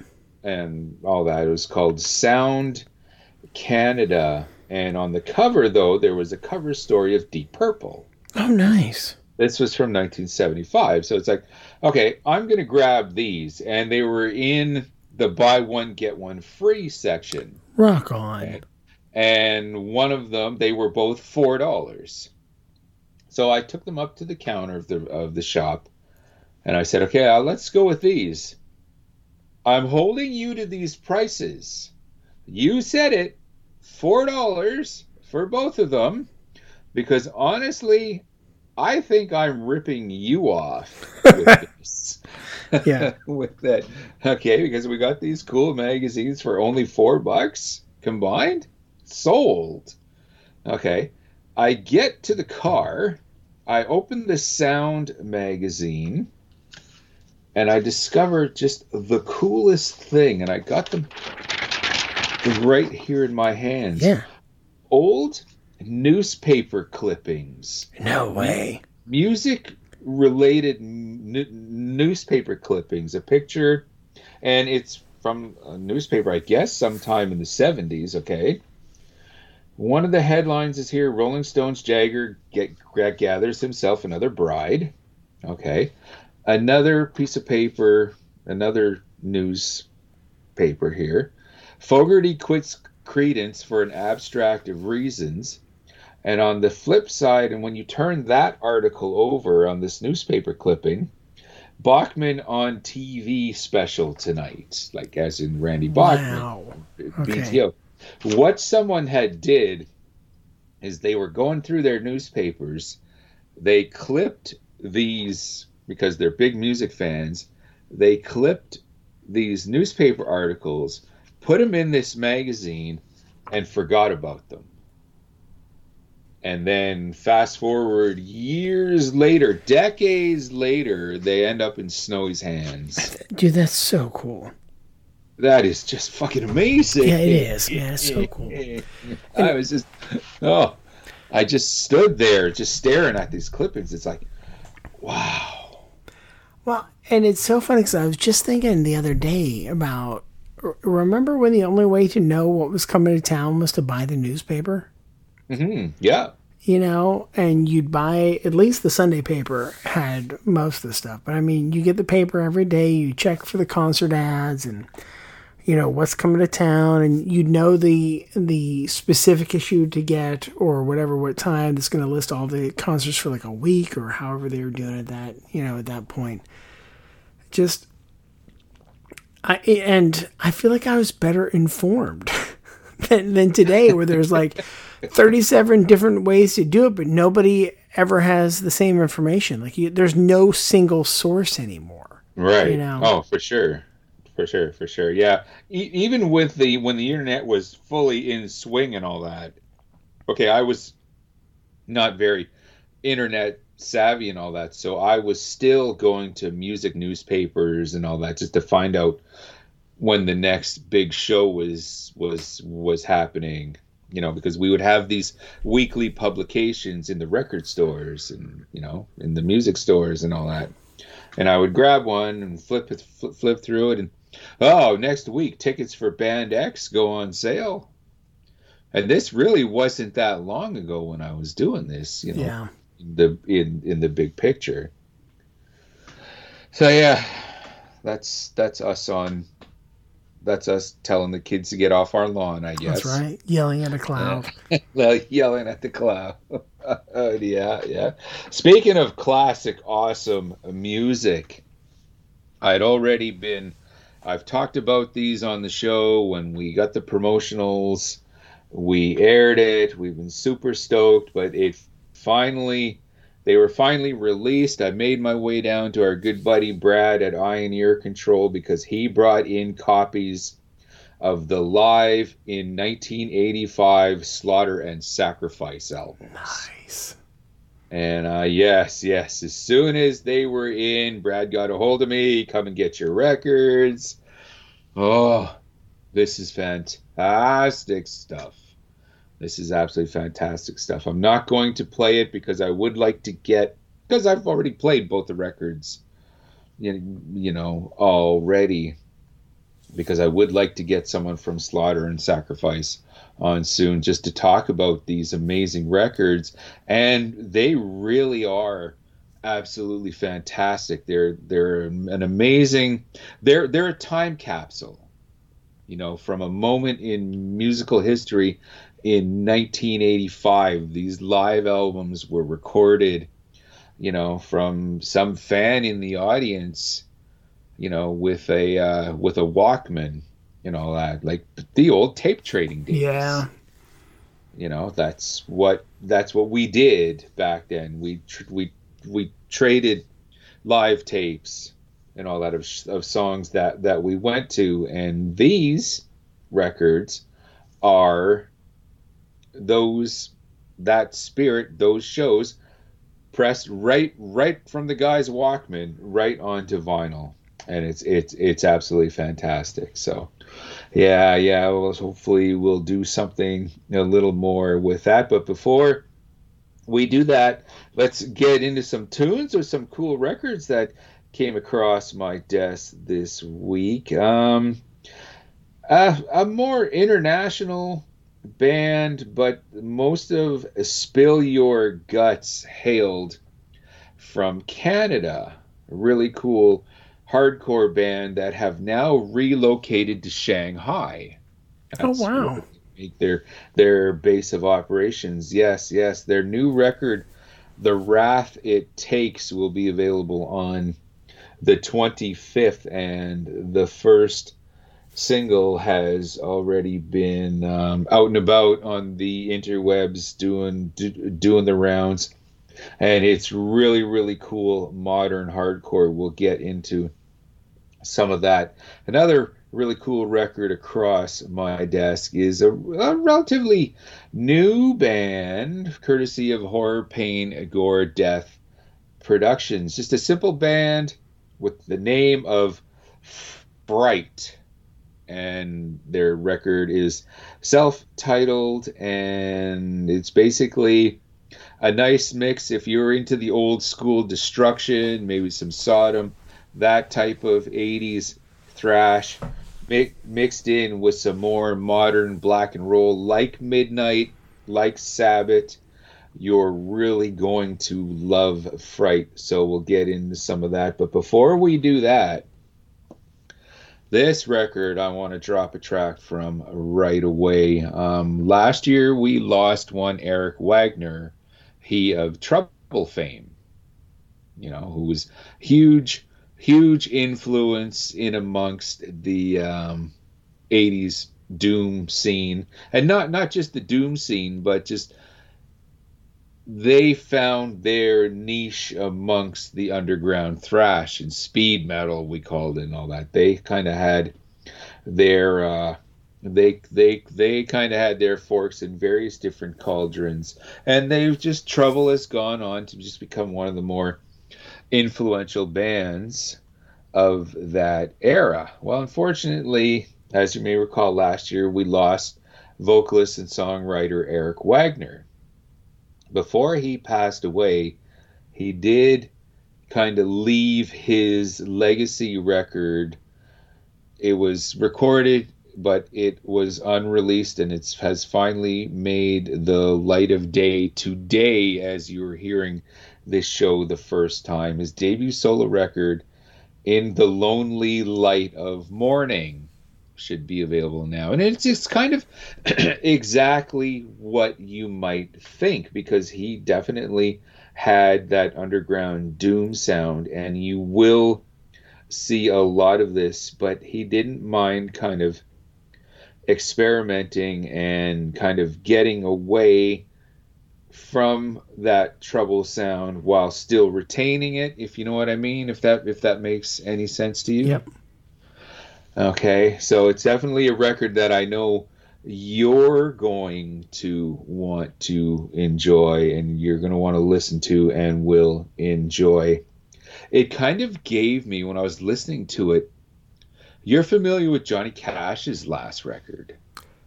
And all that. It was called Sound Canada. And on the cover, though, there was a cover story of Deep Purple. Oh, nice. This was from 1975. So it's like, okay, I'm going to grab these. And they were in the buy one, get one free section. Rock on. And, and one of them, they were both $4. So I took them up to the counter of the, of the shop and I said, okay, uh, let's go with these. I'm holding you to these prices. You said it, $4 for both of them because honestly, I think I'm ripping you off with this. yeah. with that. Okay, because we got these cool magazines for only four bucks combined. Sold. Okay. I get to the car. I open the sound magazine and I discover just the coolest thing. And I got them right here in my hands. Yeah. Old newspaper clippings. No way. Music related n- newspaper clippings. A picture, and it's from a newspaper, I guess, sometime in the 70s, okay? One of the headlines is here Rolling Stones Jagger get, gathers himself another bride. Okay. Another piece of paper, another newspaper here. Fogerty quits Creedence for an abstract of reasons. And on the flip side, and when you turn that article over on this newspaper clipping, Bachman on TV special tonight, like as in Randy Bachman. Wow. BTO. What someone had did is they were going through their newspapers. They clipped these because they're big music fans. They clipped these newspaper articles, put them in this magazine, and forgot about them. And then fast forward years later, decades later, they end up in Snowy's hands. Dude, that's so cool. That is just fucking amazing. Yeah, it is. Yeah, it's so cool. I was just, oh, I just stood there just staring at these clippings. It's like, wow. Well, and it's so funny because I was just thinking the other day about remember when the only way to know what was coming to town was to buy the newspaper? Mm-hmm. Yeah. You know, and you'd buy at least the Sunday paper had most of the stuff. But I mean, you get the paper every day, you check for the concert ads and you know what's coming to town and you know the the specific issue to get or whatever what time that's going to list all the concerts for like a week or however they were doing it that you know at that point just I and I feel like I was better informed than, than today where there's like 37 different ways to do it but nobody ever has the same information like you, there's no single source anymore right you know oh for sure for sure, for sure. Yeah, e- even with the when the internet was fully in swing and all that. Okay, I was not very internet savvy and all that, so I was still going to music newspapers and all that just to find out when the next big show was was was happening. You know, because we would have these weekly publications in the record stores and you know in the music stores and all that and I would grab one and flip it, flip, flip through it, and oh, next week tickets for Band X go on sale. And this really wasn't that long ago when I was doing this, you know, yeah. In the in in the big picture. So yeah, that's that's us on. That's us telling the kids to get off our lawn, I guess. That's right. Yelling at a cloud. well, yelling at the cloud. yeah, yeah. Speaking of classic, awesome music, I'd already been I've talked about these on the show when we got the promotionals. We aired it. We've been super stoked, but it finally they were finally released. I made my way down to our good buddy Brad at and Ear Control because he brought in copies of the live in 1985 Slaughter and Sacrifice albums. Nice. And uh, yes, yes, as soon as they were in, Brad got a hold of me. Come and get your records. Oh, this is fantastic stuff. This is absolutely fantastic stuff. I'm not going to play it because I would like to get because I've already played both the records, you, know, already. Because I would like to get someone from Slaughter and Sacrifice on soon just to talk about these amazing records and they really are absolutely fantastic they're they're an amazing they're they're a time capsule you know from a moment in musical history in 1985 these live albums were recorded you know from some fan in the audience you know with a uh, with a walkman and all that, like the old tape trading days. Yeah. You know, that's what that's what we did back then. We tr- we we traded live tapes and all that of, of songs that that we went to, and these records are those that spirit, those shows pressed right right from the guy's Walkman right onto vinyl, and it's it's it's absolutely fantastic. So yeah, yeah. Well, hopefully we'll do something a little more with that. But before we do that, let's get into some tunes or some cool records that came across my desk this week. Um, a, a more international band, but most of Spill Your Guts hailed from Canada. Really cool hardcore band that have now relocated to Shanghai. Oh, That's oh wow! Make their their base of operations. Yes, yes. Their new record, "The Wrath It Takes," will be available on the 25th, and the first single has already been um, out and about on the interwebs doing do, doing the rounds. And it's really really cool modern hardcore. We'll get into some of that. Another really cool record across my desk is a, a relatively new band courtesy of horror pain gore death productions. Just a simple band with the name of bright and their record is self-titled and it's basically a nice mix. If you're into the old school destruction maybe some sodom that type of 80s thrash mi- mixed in with some more modern black and roll like midnight like sabbath you're really going to love fright. So we'll get into some of that. But before we do that this record I want to drop a track from right away. Um, last year we lost one Eric Wagner, he of Trouble fame, you know, who was huge, huge influence in amongst the um, 80s doom scene, and not not just the doom scene, but just they found their niche amongst the underground thrash and speed metal we called it and all that. They kind of had their uh, they they they kind of had their forks in various different cauldrons. And they've just trouble has gone on to just become one of the more influential bands of that era. Well unfortunately as you may recall last year we lost vocalist and songwriter eric wagner before he passed away, he did kind of leave his legacy record. It was recorded, but it was unreleased, and it has finally made the light of day today as you're hearing this show the first time. His debut solo record, In the Lonely Light of Morning should be available now. And it's just kind of exactly what you might think because he definitely had that underground doom sound and you will see a lot of this, but he didn't mind kind of experimenting and kind of getting away from that trouble sound while still retaining it if you know what i mean if that if that makes any sense to you Yep. Okay, so it's definitely a record that I know you're going to want to enjoy and you're going to want to listen to and will enjoy. It kind of gave me, when I was listening to it, you're familiar with Johnny Cash's last record.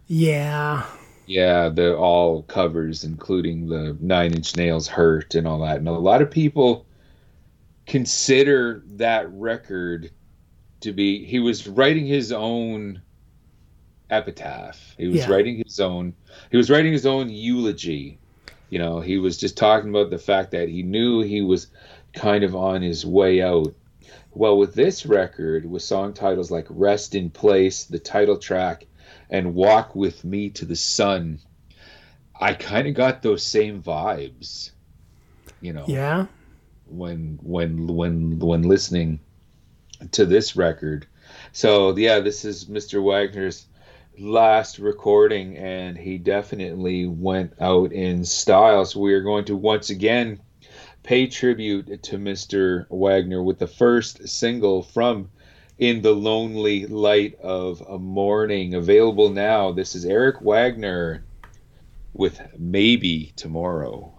Yeah. Yeah, the all covers, including the Nine Inch Nails Hurt and all that. And a lot of people consider that record to be he was writing his own epitaph. He was Yeah. writing his own he was writing his own eulogy. You know, he was just talking about the fact that he knew he was kind of on his way out. Well, with this record, with song titles like Rest in Place, the title track, and Walk with Me to the Sun, I kind of got those same vibes. You know Yeah. when when when when listening to this record. So yeah, this is Mr. Wagner's last recording, and he definitely went out in style. So we are going to once again pay tribute to Mr. Wagner with the first single from In the Lonely Light of a Morning, available now. This is Eric Wagner with Maybe Tomorrow.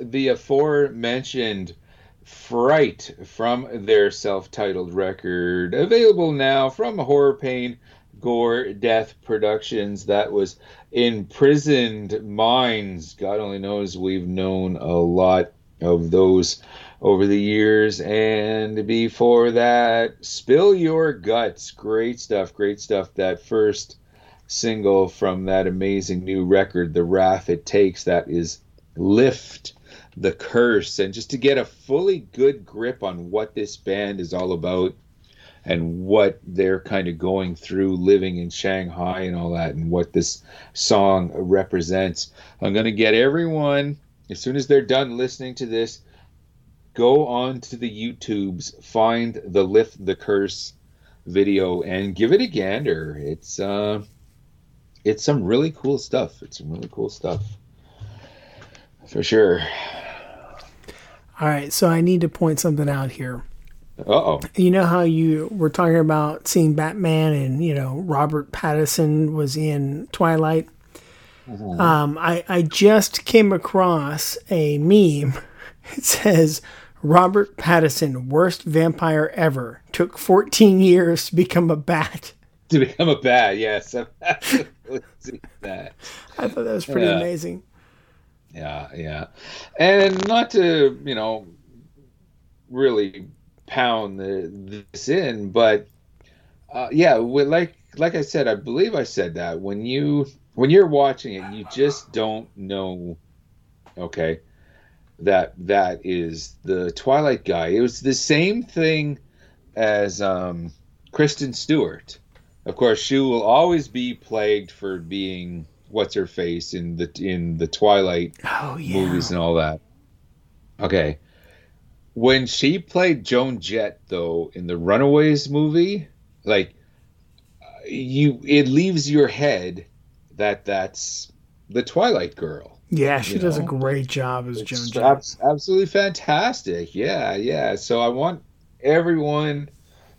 The aforementioned Fright from their self titled record, available now from Horror Pain Gore Death Productions. That was Imprisoned Minds. God only knows we've known a lot of those over the years. And before that, Spill Your Guts. Great stuff, great stuff. That first single from that amazing new record, The Wrath It Takes, that is Lift the Curse. And just to get a fully good grip on what this band is all about and what they're kind of going through living in Shanghai and all that, and what this song represents. I'm going to get everyone, as soon as they're done listening to this, go on to the YouTubes, find the Lift the Curse video, and give it a gander. It's uh, it's some really cool stuff. It's some really cool stuff, for sure. All right, so I need to point something out here. Uh oh. You know how you were talking about seeing Batman and you know Robert Pattinson was in Twilight. Mm-hmm. Um, I I just came across a meme. It says Robert Pattinson, worst vampire ever, took 14 years to become a bat. To become a bat, yes. that. I thought that was pretty yeah. amazing. Yeah, yeah. And not to, you know, really pound the, this in, but uh, yeah, like like I said, I believe I said that when you when you're watching it, you just don't know. Okay, that that is the Twilight guy. It was the same thing as um, Kristen Stewart. Of course, she will always be plagued for being what's her face in the in the Twilight oh, yeah. movies and all that. Okay, when she played Joan Jett though in the Runaways movie, like uh, you, it leaves your head that that's the Twilight girl. Yeah, she does know? a great job as Joan Jett. Ab- absolutely fantastic. Yeah, yeah. So I want everyone,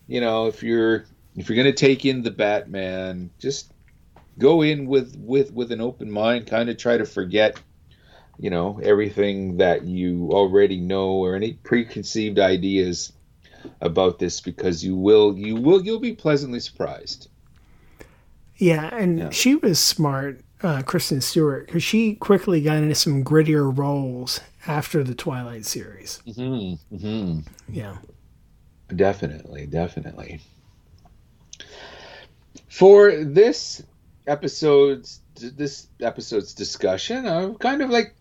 you know, if you're if you're gonna take in the Batman, just go in with with with an open mind. Kind of try to forget, you know, everything that you already know or any preconceived ideas about this because you will you will you'll be pleasantly surprised. Yeah, and yeah. she was smart uh, Kristen Stewart because she quickly got into some grittier roles after the Twilight series. Mm-hmm. Mm-hmm. Yeah, definitely, definitely. For this episode's this episode's discussion, I've kind of like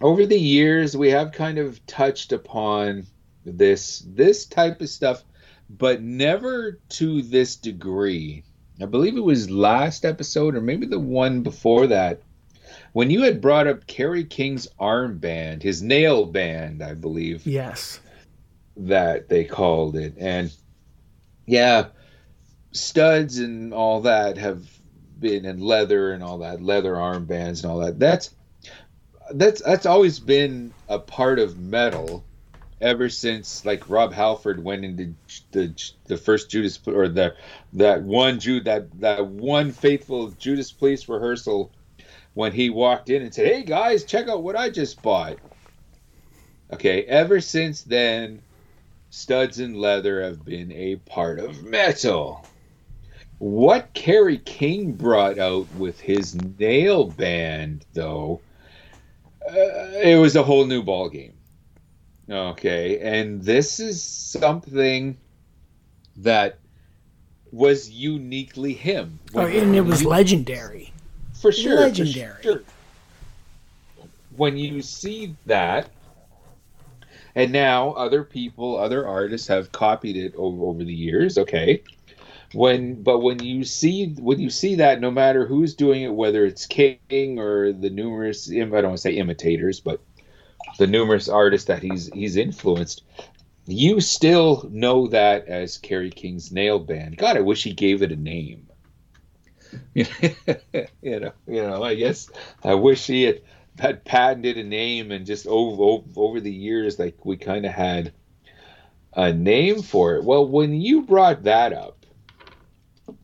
over the years we have kind of touched upon this this type of stuff, but never to this degree I believe it was last episode or maybe the one before that, when you had brought up Kerry King's armband, his nail band, I believe. Yes. That they called it. And yeah, studs and all that have been in leather and all that, leather armbands and all that. That's that's that's always been a part of metal ever since like Rob Halford went into the the first Judas or the that one Jude that that one faithful Judas Priest rehearsal when he walked in and said, "Hey guys, check out what I just bought." Okay, ever since then, studs and leather have been a part of metal. What Kerry King brought out with his nail band, though, uh, it was a whole new ball game. Okay, and this is something that was uniquely him. Oh, and it was legendary. For sure. Legendary. For sure. When you see that, and now other people, other artists have copied it over, over the years. Okay, when but when you see when you see that, no matter who's doing it, whether it's King or the numerous I don't want to say imitators, but the numerous artists that he's he's influenced, you still know that as Kerry King's nail band. God, I wish he gave it a name. you know, you know. I guess I wish he had, had patented a name and just over over, over the years, like we kind of had a name for it. Well, when you brought that up,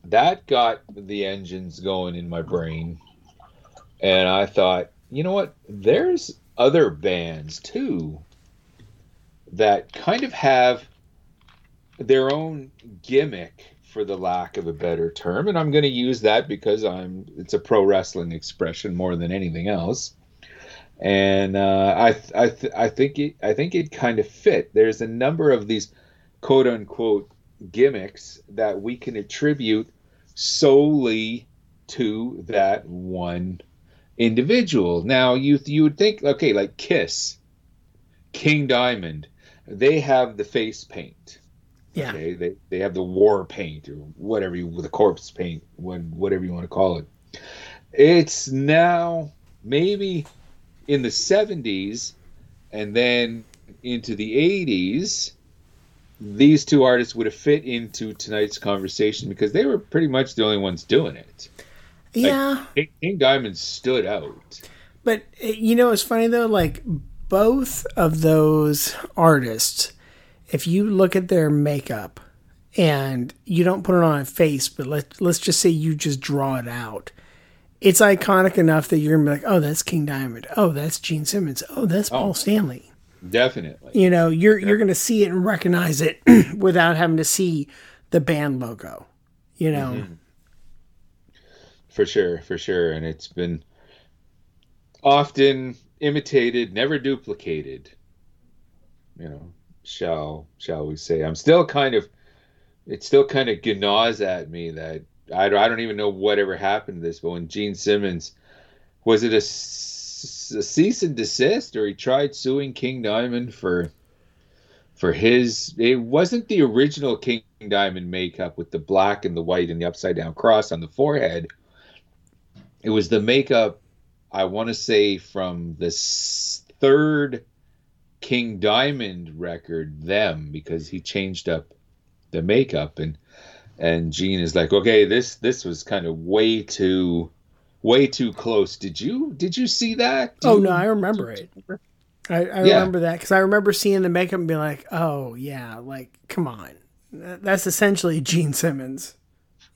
that got the engines going in my brain, and I thought, you know what? There's other bands too that kind of have their own gimmick for the lack of a better term and i'm going to use that because i'm it's a pro wrestling expression more than anything else and uh, I I, th- I think it I think it kind of fit. There's a number of these quote unquote gimmicks that we can attribute solely to that one individual. Now you you would think okay, like Kiss, King Diamond, they have the face paint. Yeah. Okay, they they have the war paint or whatever you the corpse paint, when whatever you want to call it. It's now maybe in the 70s and then into the 80s these two artists would have fit into tonight's conversation because they were pretty much the only ones doing it. Yeah. Like, King Diamond stood out. But eh, you know, it's funny though. Like both of those artists, if you look at their makeup and you don't put it on a face, but let let's just say you just draw it out, it's iconic enough that you're gonna be like, oh, that's King Diamond. Oh, that's Gene Simmons. Oh, that's Paul Stanley. Definitely. You know, you're you're gonna see it and recognize it without having to see the band logo. You know. Mm-hmm. For sure, for sure, and it's been often imitated, never duplicated. You know, shall shall we say? I'm still kind of, it still kind of gnaws at me that I, I don't even know whatever happened to this, but when Gene Simmons was it a cease and desist or he tried suing King Diamond for for his it wasn't the original King Diamond makeup with the black and the white and the upside down cross on the forehead. It was the makeup I want to say from the third King Diamond record them because he changed up the makeup and and Gene is like, okay, this this was kind of way too way too close. Did you did you see that? Do Oh no, I remember it. I, I Yeah. remember that because I remember seeing the makeup and being like, "Oh yeah, like come on, that's essentially Gene Simmons."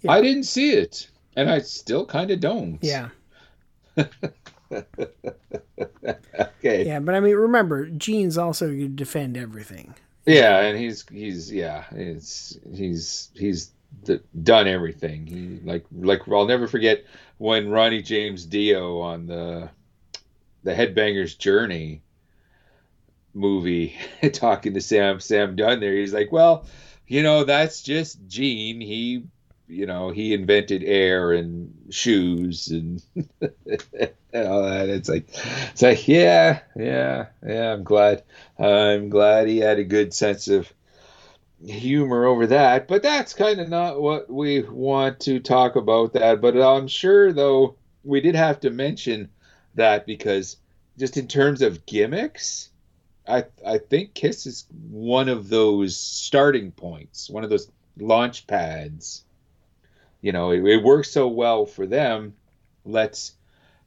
I didn't see it, and I still kind of don't. Yeah, Okay. yeah, but I mean, remember, Gene's also to defend everything. Yeah, and he's he's yeah, it's he's he's done everything. He like like I'll never forget when Ronnie James Dio on the the Headbangers Journey movie talking to Sam Sam Dunn there. He's like, well, you know, that's just Gene. He you know he invented air and shoes and all that. It's like it's like yeah yeah yeah. I'm glad I'm glad he had a good sense of humor over that. But that's kind of not what we want to talk about that. But I'm sure though we did have to mention that because just in terms of gimmicks. I, I think Kiss is one of those starting points, one of those launch pads you know it, it works so well for them let's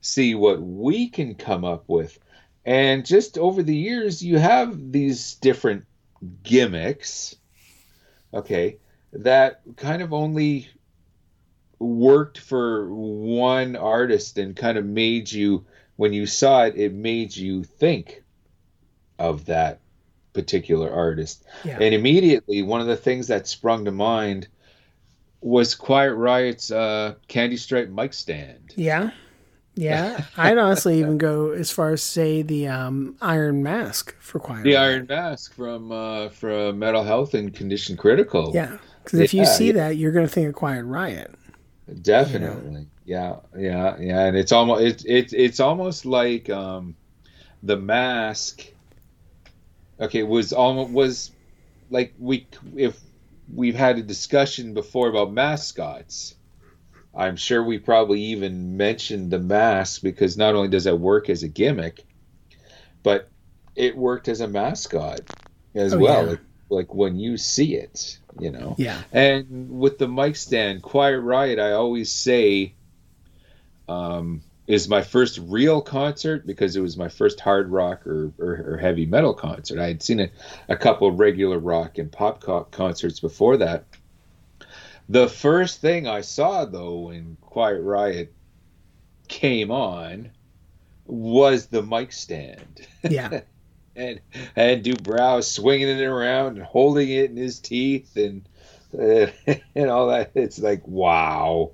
see what we can come up with and just over the years you have these different gimmicks okay that kind of only worked for one artist and kind of made you when you saw it it made you think of that particular artist Yeah. and immediately one of the things that sprung to mind was Quiet Riot's uh, Candy Stripe mic stand. Yeah, yeah. I'd honestly even go as far as say the um, Iron Mask for Quiet. The. Iron Mask from uh, from Metal Health and Condition Critical. Yeah, because if you see yeah. that, you're going to think of Quiet Riot. definitely. Yeah, yeah, yeah. And it's almost it's it's it's almost like um, the mask. Okay, was almost was like we if we've had a discussion before about mascots. I'm sure we probably even mentioned the mask because not only does it work as a gimmick, but it worked as a mascot as Oh, well. yeah. Like, like when you see it, you know. Yeah, And with the mic stand, Quiet Riot, I always say, um, is my first real concert because it was my first hard rock or, or, or heavy metal concert. I had seen a, a couple regular rock and pop co- concerts before that. The first thing I saw, though, when Quiet Riot came on was the mic stand. Yeah. and and Dubrow swinging it around and holding it in his teeth and uh, and all that. It's like wow.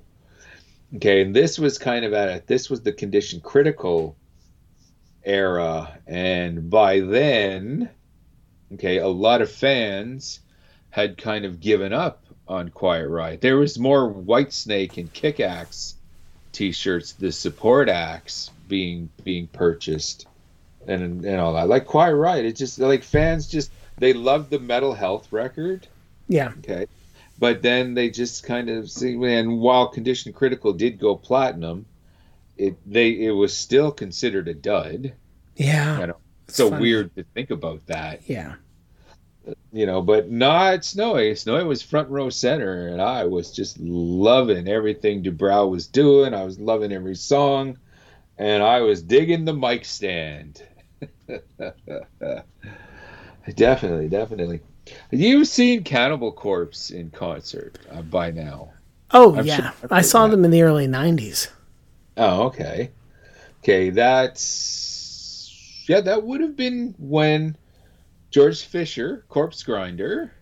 Okay, and this was kind of at it. This was the condition critical era, and by then, okay, a lot of fans had kind of given up on Quiet Riot. There was more Whitesnake and Kick Axe t-shirts, the support acts being being purchased and and all that. Like Quiet Riot, it's just like fans just they loved the Metal Health record. Yeah. Okay. But then they just kind of see and while Condition Critical did go platinum, it they it was still considered a dud. Yeah. You know, so funny. weird to think about that. Yeah. You know, but not Snowy. Snowy was front row center, and I was just loving everything Dubrow was doing. I was loving every song, and I was digging the mic stand. definitely, definitely. You've seen Cannibal Corpse in concert uh, by now. Oh I'm yeah, sure I saw that. them in the early '90s. Oh, okay. Okay, that's yeah, that would have been when George Fisher, Corpse Grinder,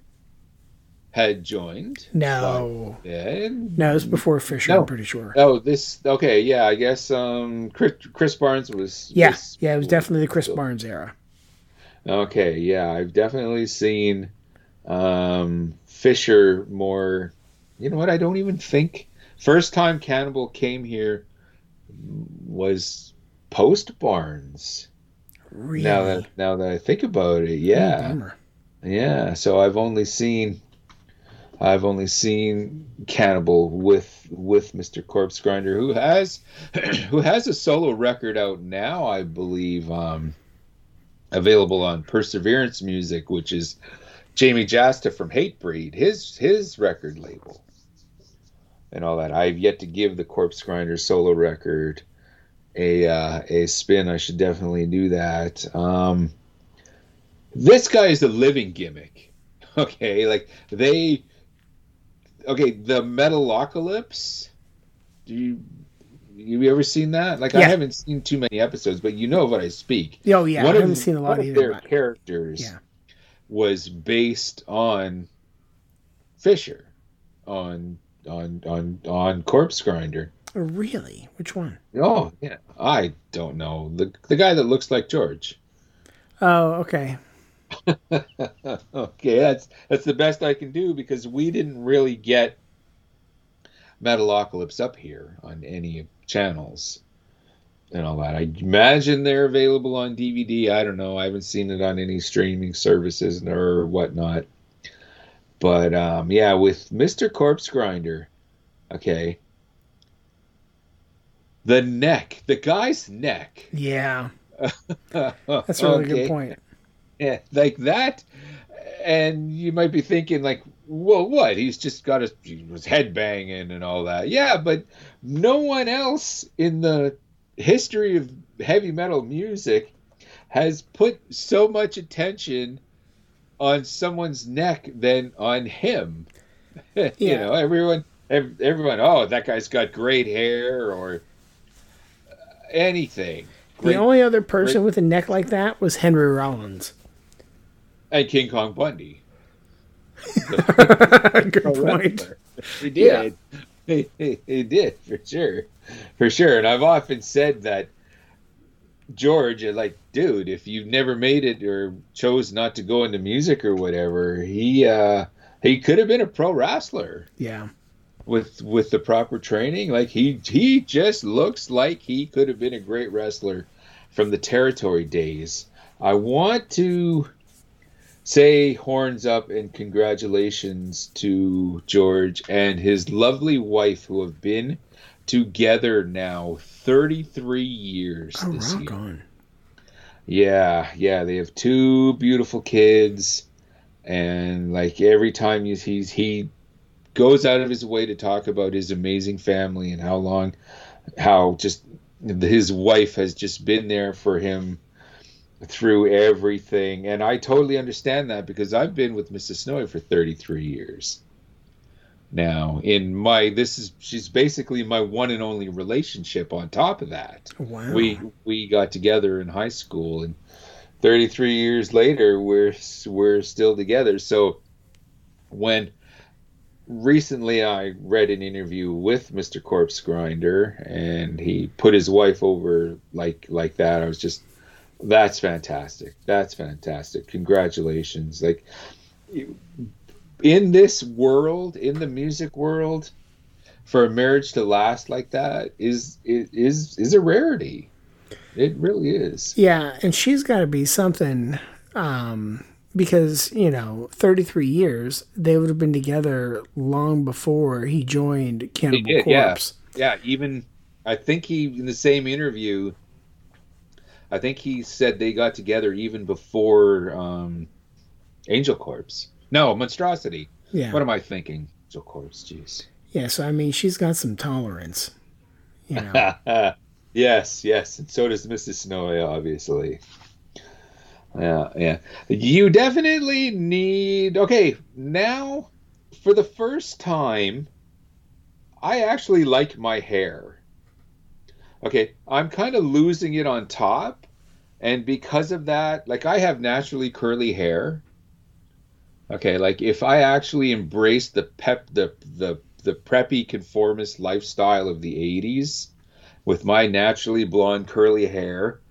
had joined. No, And no, it was before Fisher. No. I'm pretty sure. oh, this okay, yeah, I guess um Chris, Chris Barnes was Yeah, was- yeah, it was definitely the Chris Barnes era. Okay, yeah, I've definitely seen um Fisher more you know what, I don't even think first time Cannibal came here was post Barnes. Really? Now that now that I think about it, Oh, yeah, bummer. yeah. So I've only seen, I've only seen Cannibal with with Mr. Corpse Grinder, who has who has a solo record out now, I believe, um, available on Perseverance Music, which is Jamey Jasta from Hatebreed, his his record label, and all that. I've yet to give the Corpse Grinder solo record a uh, a spin. I should definitely do that. Um, this guy is a living gimmick. Okay, like they. Okay, the Metalocalypse. Do you you ever seen that? Like I haven't seen too many episodes, but you know of what I speak. Oh yeah, One I of- haven't seen a lot one of either. Their but- characters Yeah. was based on Fisher, on on on on Corpse Grinder. Oh, really? Which one? Oh yeah, I don't know the the guy that looks like George. Oh, okay. okay, that's that's the best I can do because we didn't really get Metalocalypse up here on any channels and all that. I imagine they're available on DVD. I don't know. I haven't seen it on any streaming services or whatnot. But um, yeah, with Mr. Corpse Grinder, okay. The neck, the guy's neck. Yeah, that's a really good point. Yeah, like that. And you might be thinking, like, well, what? He's just got his, his head banging and all that. Yeah, but no one else in the history of heavy metal music has put so much attention on someone's neck than on him. you know, everyone, everyone, oh, that guy's got great hair or anything. The only other person with a neck like that was Henry Rollins. and King Kong Bundy. good pro point. He did. He, he, he did for sure, for sure. And I've often said that George, like, dude, if you've never made it or chose not to go into music or whatever, he uh, he could have been a pro wrestler Yeah, with with the proper training. Like he he just looks like he could have been a great wrestler from the territory days. I want to say horns up and congratulations to George and his lovely wife who have been together now 33 years oh, this year. on. Yeah, yeah, they have two beautiful kids, and like every time he's he goes out of his way to talk about his amazing family and how long, how just his wife has just been there for him through everything, and I totally understand that because I've been with Mrs. Snowy for 33 years. now in my this is she's basically my one and only relationship on top of that Wow. we we got together in high school and 33 years later we're we're still together so when recently i read an interview with mr corpse grinder and he put his wife over like like that. I was just that's fantastic. That's fantastic. Congratulations. Like in this world in the music world for a marriage to last like that is is is a rarity. It really is. Yeah, and she's got to be something um, because, you know, 33 years, they would have been together long before he joined Cannibal did, yeah. Corpse. yeah even i think he in the same interview i think he said they got together even before um angel corpse no monstrosity Yeah. what am i thinking angel corpse jeez Yeah, so I mean, she's got some tolerance. You know. yes, yes, and so does Mrs. Snowy, obviously. Yeah, yeah. You definitely need. Okay, now for the first time, I actually like my hair. Okay, I'm kind of losing it on top, and because of that, like I have naturally curly hair. Okay, like if I actually embrace the pep, the the the preppy conformist lifestyle of the 80s with my naturally blonde curly hair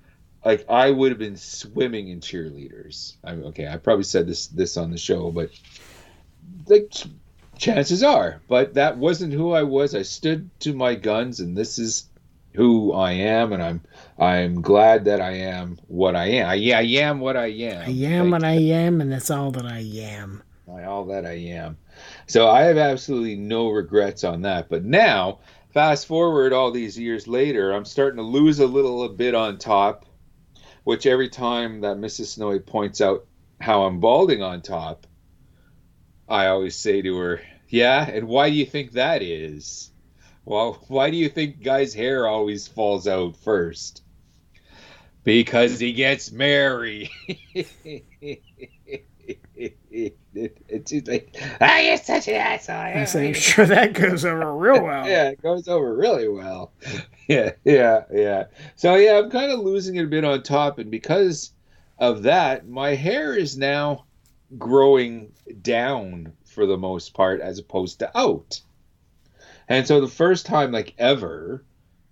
like i would have been swimming in cheerleaders I okay i probably said this this on the show but like chances are but that wasn't who i was i stood to my guns and this is who i am and i'm i'm glad that i am what i am i, yeah, I am what i am I am what I am, and that's all that I am. I- all that I am. So I have absolutely no regrets on that. But now, fast forward all these years later, I'm starting to lose a little a bit on top, which every time that Mrs. Snowy points out how I'm balding on top, I always say to her, Yeah, and why do you think that is? Well, why do you think guys' hair always falls out first? Because he gets married. it, it's like, ah, you're such an asshole. I say, sure, that goes over real well. Yeah, it goes over really well. Yeah, yeah, yeah. So yeah, I'm kind of losing it a bit on top, and because of that, my hair is now growing down for the most part, as opposed to out. And so the first time, like ever,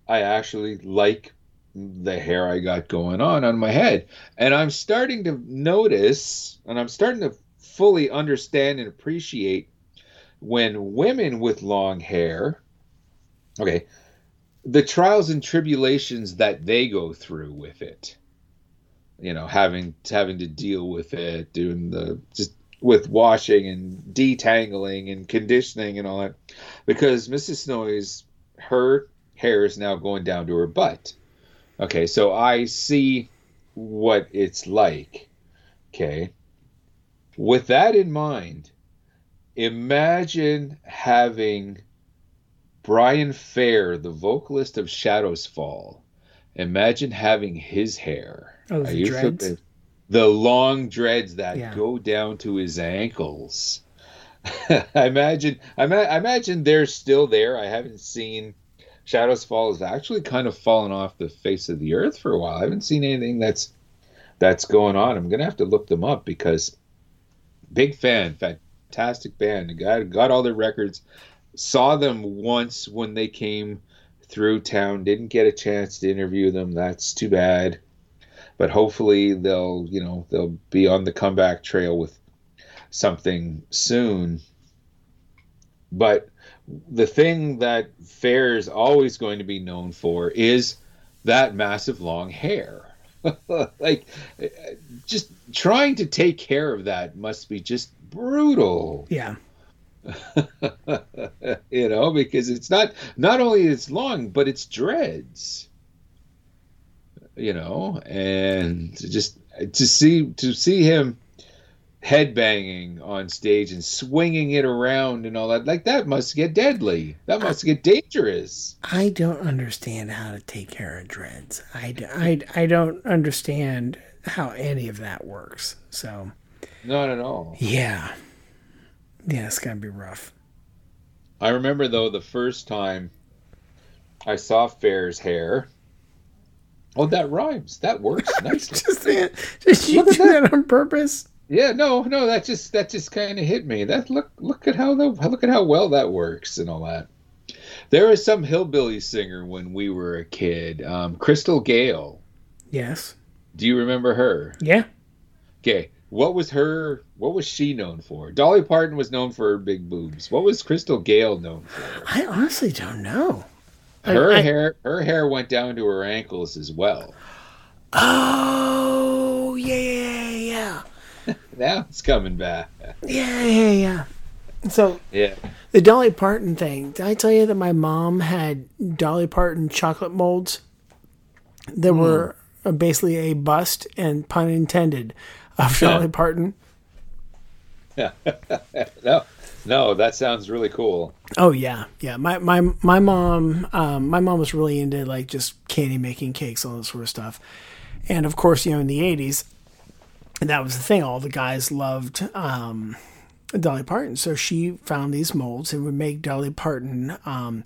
I actually like the hair I got going on on my head, and I'm starting to notice, and I'm starting to fully understand and appreciate when women with long hair, okay, the trials and tribulations that they go through with it. You know, having having to deal with it, doing the just with washing and detangling and conditioning and all that, because Mrs. Snowy's her hair is now going down to her butt. Okay, so I see what it's like. Okay. With that in mind, imagine having Brian Fair, the vocalist of Shadows Fall, imagine having his hair. Oh, the dreads? The long dreads that Yeah. go down to his ankles. I imagine I, ma- I imagine they're still there. I haven't seen Shadows Fall has actually kind of fallen off the face of the earth for a while. I haven't seen anything that's that's going on. I'm gonna have to look them up because big fan, fantastic band. Got got all their records. Saw them once when they came through town. Didn't get a chance to interview them. That's too bad. But hopefully they'll you know they'll be on the comeback trail with something soon. But the thing that Fair is always going to be known for is that massive long hair. like, just trying to take care of that must be just brutal, Yeah. you know, because it's not not only it's long, but it's dreads, you know, and just to see to see him headbanging on stage and swinging it around and all that like that must get deadly that must get dangerous I don't understand how to take care of dreads. I, I, I don't understand how any of that works. So, not at all yeah. Yeah, it's to be rough. I remember though the first time I saw Fair's hair. Oh, that rhymes. That works nicely. Just saying, did you do that on purpose? yeah, no, no, that just that just kind of hit me. That look look at how the look at how well that works and all that. There was some hillbilly singer when we were a kid, um, Crystal Gayle. Yes. Do you remember her? Yeah. Okay, what was her? What was she known for? Dolly Parton was known for her big boobs. What was Crystal Gayle known for? I honestly don't know. Her I- hair, her hair went down to her ankles as well. Oh yeah, yeah, yeah, Now it's coming back. yeah, yeah, yeah. So Yeah. the Dolly Parton thing. Did I tell you that my mom had Dolly Parton chocolate molds that were uh, basically a bust and pun intended of Dolly Parton? Yeah. no, no, that sounds really cool. Oh yeah, yeah. My my my mom, um, my mom was really into like just candy making cakes, all that sort of stuff. And of course, you know, in the '80s, and that was the thing. All the guys loved um, Dolly Parton, so she found these molds and would make Dolly Parton um,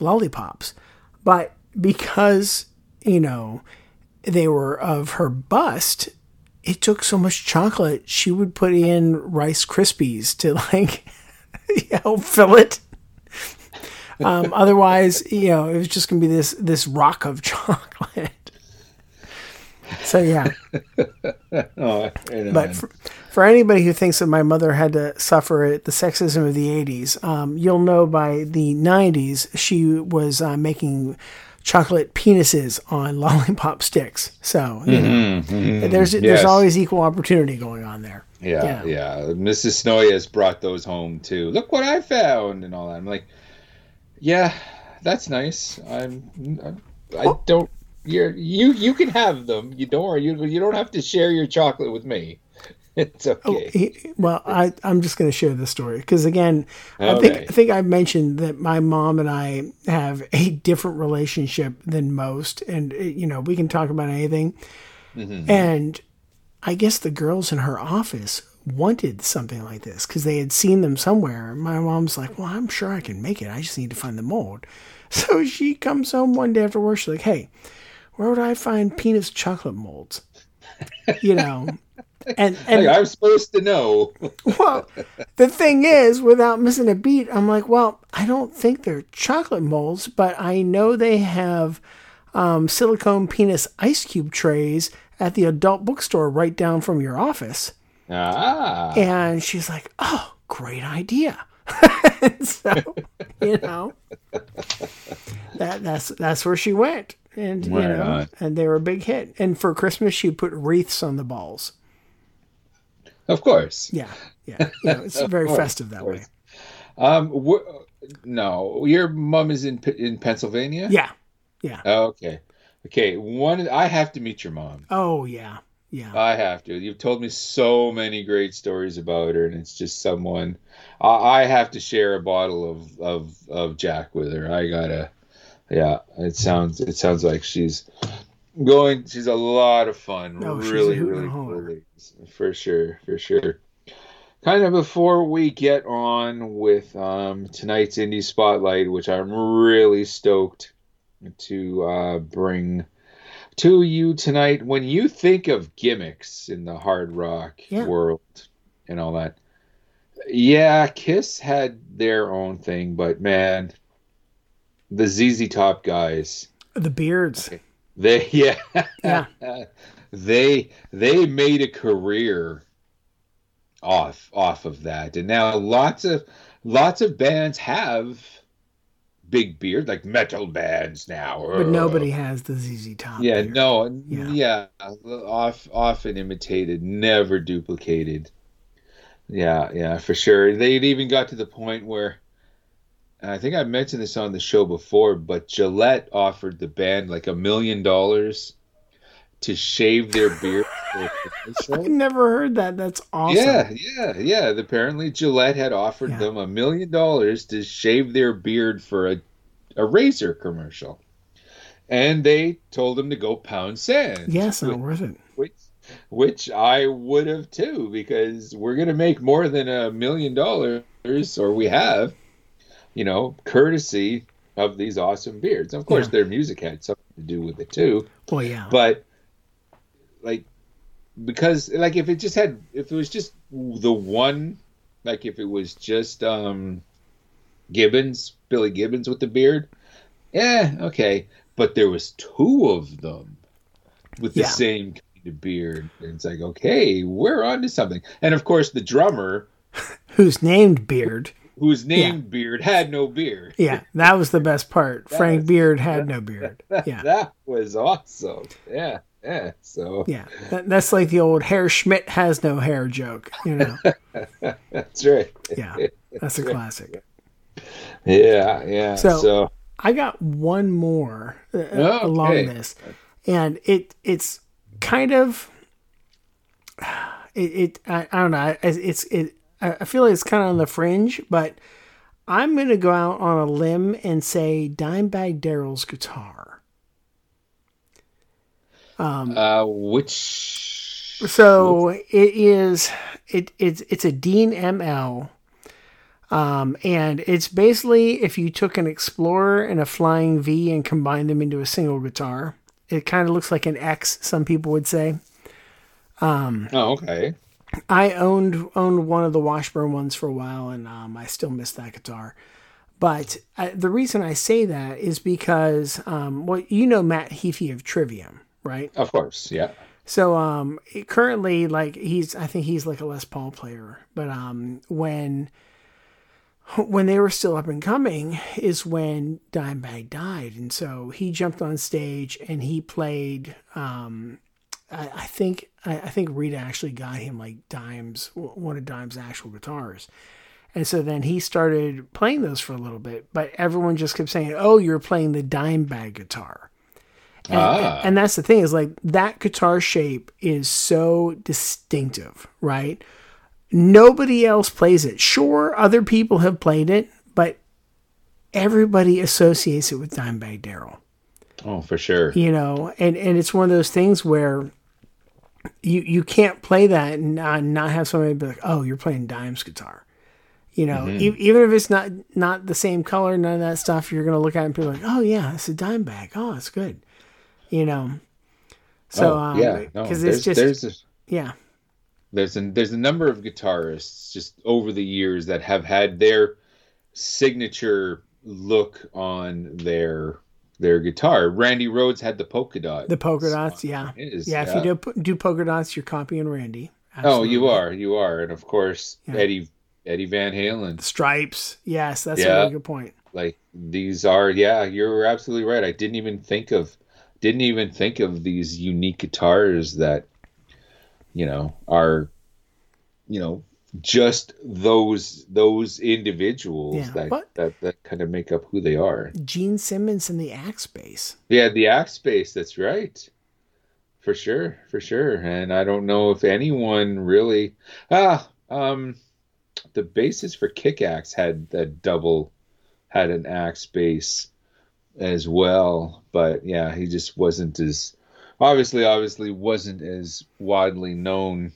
lollipops. But because you know they were of her bust, it took so much chocolate. She would put in Rice Krispies to like help fill it. Um, otherwise, you know, it was just gonna be this this rock of chocolate. So yeah, Oh, but for, for anybody who thinks that my mother had to suffer it, the sexism of the '80s, um, you'll know by the '90s she was uh, making chocolate penises on lollipop sticks. So you know, mm-hmm, mm-hmm. there's there's Yes. always equal opportunity going on there. yeah, yeah. yeah, Mrs. Snowy has brought those home too. Look what I found and all that. I'm like, yeah, that's nice. I'm, I Oh. don't. You're you you can have them. You don't worry. You you don't have to share your chocolate with me. It's okay. He- well, I, I'm just going to share the story because again, I think. I think I've mentioned that my mom and I have a different relationship than most, and uh, you know we can talk about anything. And I guess the girls in her office wanted something like this because they had seen them somewhere. My mom's like, "Well, I'm sure I can make it. I just need to find the mold." So she comes home one day after work. She's like, "Hey, where would I find penis chocolate molds?" You know. And, and Like, I'm supposed to know. well, the thing is, without missing a beat, I'm like, well, I don't think they're chocolate molds, but I know they have um, silicone penis ice cube trays at the adult bookstore right down from your office. Ah, And she's like, oh, great idea. so, you know, that that's that's where she went. And you know, and they were a big hit. And for Christmas, she put wreaths on the balls. Of course. Yeah, yeah, you know, it's very festive that way. Um, wh- no, your mom is in P- in Pennsylvania. Yeah, yeah. Okay. Okay. One, I have to meet your mom. Oh yeah, yeah. I have to. You've told me so many great stories about her, and it's just someone. I, I have to share a bottle of, of of Jack with her. I gotta. Yeah, it sounds it sounds like she's going. She's a lot of fun. No, really, really cool. For sure, for sure. Kind of before we get on with um, tonight's indie spotlight, which I'm really stoked to uh, bring to you tonight. When you think of gimmicks in the hard rock Yeah. world and all that, yeah, Kiss had their own thing, but man, the ZZ Top guys, The beards. They yeah, Yeah. they they made a career off off of that, and now lots of lots of bands have big beard, like metal bands now, But nobody has the ZZ Top. yeah, beard. no, Yeah. yeah, off, often imitated, never duplicated. Yeah, yeah, for sure. They even got to the point where, I think I mentioned this on the show before, but Gillette offered the band like a million dollars to shave their beard. I never heard that. That's awesome. Yeah, yeah, yeah. Apparently, Gillette had offered Yeah. them a million dollars to shave their beard for a, a razor commercial. And they told them to go pound sand. Yes, not worth it. which, which I would have too, because we're going to make more than a million dollars, or we have, you know, courtesy of these awesome beards. Of course, Yeah. their music had something to do with it too, Well, yeah. but like because like if it just had if it was just the one like if it was just um Gibbons, Billy Gibbons with the beard, yeah, okay. But there was two of them with the Yeah. same kind of beard. And it's like, okay, we're on to something. And of course the drummer, Who's named Beard? Whose name Beard had no beard. Yeah, that was the best part. Frank was- Beard had no beard. Yeah. That was awesome. Yeah, yeah. So Yeah, that, that's like the old Herr Schmidt has no hair joke. You know, that's right. yeah, that's a classic. Yeah, yeah. So- So, I got one more uh, Okay. along this, and it it's kind of it. it I, I don't know. It- It's it. I feel like it's kind of on the fringe, but I'm gonna go out on a limb and say Dimebag Darrell's guitar. uh, which So it is it it's it's a Dean ML. Um, and it's basically if you took an Explorer and a Flying V and combined them into a single guitar. It kind of looks like an X, some people would say. oh, okay. I owned owned one of the Washburn ones for a while, and um, I still miss that guitar. But uh, the reason I say that is because, um, well, you know Matt Heafy of Trivium, right? Of course, yeah. So um currently like he's I think he's like a Les Paul player, but um when when they were still up and coming is when Dimebag died, and so he jumped on stage and he played. Um, I, I think I, I think Rita actually got him like Dime's one of Dime's actual guitars, and so then he started playing those for a little bit. But everyone just kept saying, "Oh, you're playing the Dimebag guitar." And, Ah. and that's the thing is like that guitar shape is so distinctive, right? Nobody else plays it. Sure, other people have played it, but everybody associates it with Dimebag Darrell. Oh, for sure. You know, and and it's one of those things where you you can't play that and not, not have somebody be like, "Oh, you're playing Dime's guitar." You know, e- even if it's not not the same color, none of that stuff, you're gonna look at it and be like, "Oh yeah, it's a Dimebag. Oh, it's good." You know. So oh, um, yeah, no, because there's, it's just there's a, yeah, there's a there's a number of guitarists just over the years that have had their signature look on their their guitar. Randy Rhoads had the polka dot. the polka dots. Yeah, His, yeah. If you do do polka dots, you're copying Randy. Oh, you are, you are, and of course Yeah. Eddie Eddie Van Halen. stripes. Yes, that's a Yeah. really good point. Like these are, yeah, you're absolutely right. I didn't even think of didn't even think of these unique guitars that you know are you know just those those individuals Yeah, that, that that kind of make up who they are. Gene Simmons and the Axe Bass. Yeah, the axe bass, that's right. For sure, for sure. And I don't know if anyone really ah um the basis for Kick Axe had that double had an axe bass as well. But yeah, he just wasn't as obviously obviously wasn't as widely known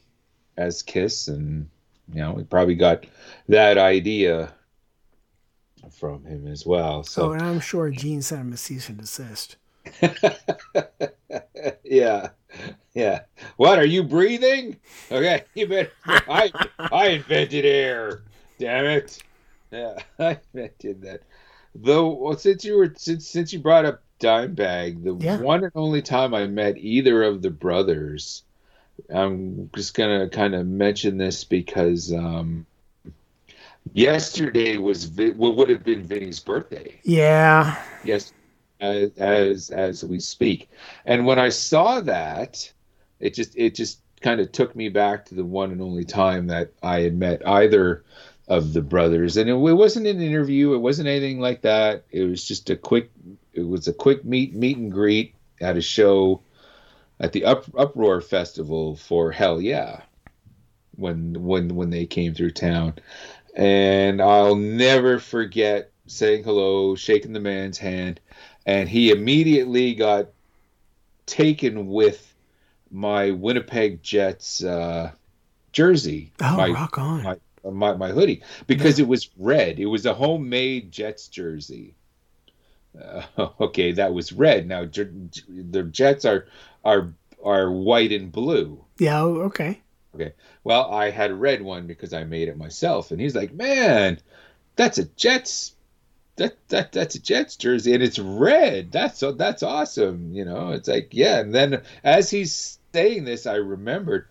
as Kiss and you know, he probably got that idea from him as well. So Oh, and I'm sure Gene sent him a cease and desist. yeah, yeah. What are you breathing? Okay, you better. I I invented air. Damn it. Yeah, I invented that. Though, well, since you were since since you brought up Dimebag, the Yeah. one and only time I met either of the brothers, I'm just gonna kind of mention this because um, yesterday was Vi- what would have been Vinny's birthday. Yeah, yes as as as we speak. And when i saw that it just it just kind of took me back to the one and only time that i had met either of the brothers. And it, it wasn't an interview. It wasn't anything like that. It was just a quick it was a quick meet meet and greet at a show at the Up, uproar festival for Hellyeah when when when they came through town and i'll never forget saying hello shaking the man's hand and he immediately got taken with my Winnipeg Jets uh, jersey. Oh, my, rock on. my my, my hoodie because it was red. It was a homemade Jets jersey. Uh, okay, that was red. Now the Jets are are are white and blue. Yeah. Oh, okay. Okay. Well, I had a red one because I made it myself, and he's like, "Man, that's a Jets." That, that that's a Jets jersey and it's red. That's so that's awesome. You know, it's like yeah. And then as he's saying this, I remembered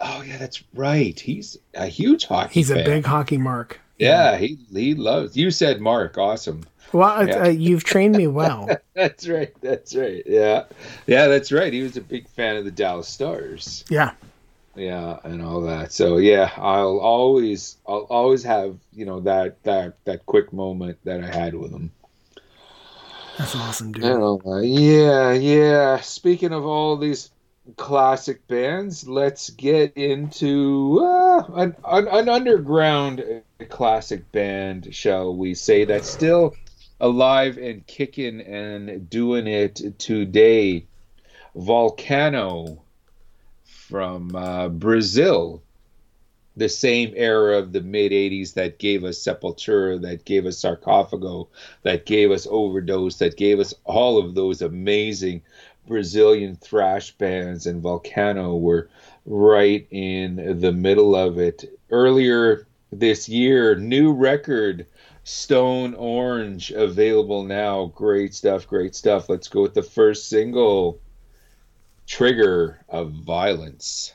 Oh yeah, that's right. He's a huge hockey. He's fan. a big hockey mark. Yeah, he he loves. You said Mark, awesome. Well, yeah. uh, you've trained me well. that's right. That's right. Yeah, yeah, that's right. He was a big fan of the Dallas Stars. Yeah, yeah, and all that. So yeah, I'll always, I'll always have you know that that that quick moment that I had with him. That's awesome, dude. yeah, yeah. Speaking of all these classic bands, let's get into uh, an, an, an, underground classic band, shall we say, that's still alive and kicking and doing it today. Volcano from uh, Brazil, the same era of the mid 80s that gave us Sepultura, that gave us Sarcophago, that gave us Overdose, that gave us all of those amazing Brazilian thrash bands, and Volcano were right in the middle of it. Earlier this year, new record, Stone Orange, available now. Great stuff, great stuff. Let's go with the first single, Trigger of Violence.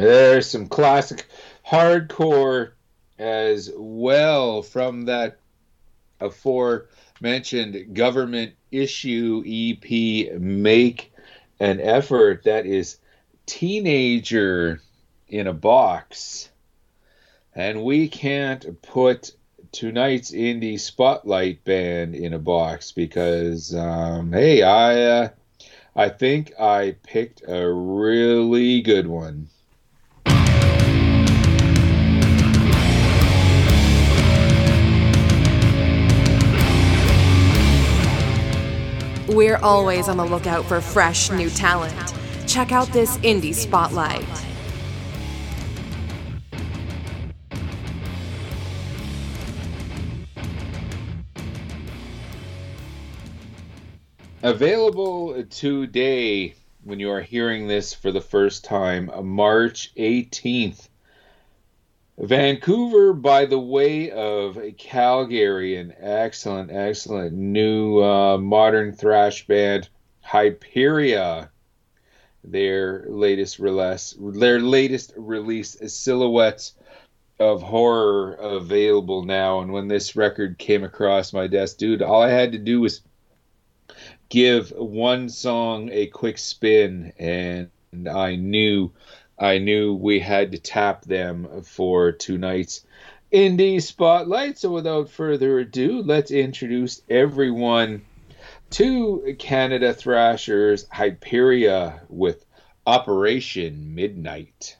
There's some classic hardcore as well from that aforementioned Government Issue EP, Make an Effort. That is Teenager in a Box. And we can't put tonight's indie spotlight band in a box because, um, hey, I. Uh, I think I picked a really good one. We're always on the lookout for fresh new talent. Check out this indie spotlight. Available today when you are hearing this for the first time, March 18th. Vancouver, by the way of Calgary, an excellent, excellent new uh, modern thrash band, Hyperia. Their latest release, their latest release, Silhouettes of Horror, available now. And when this record came across my desk, dude, all I had to do was give one song a quick spin, and I knew I knew we had to tap them for tonight's indie spotlight. So without further ado, let's introduce everyone to Canada Thrashers Hyperia with Operation Midnight.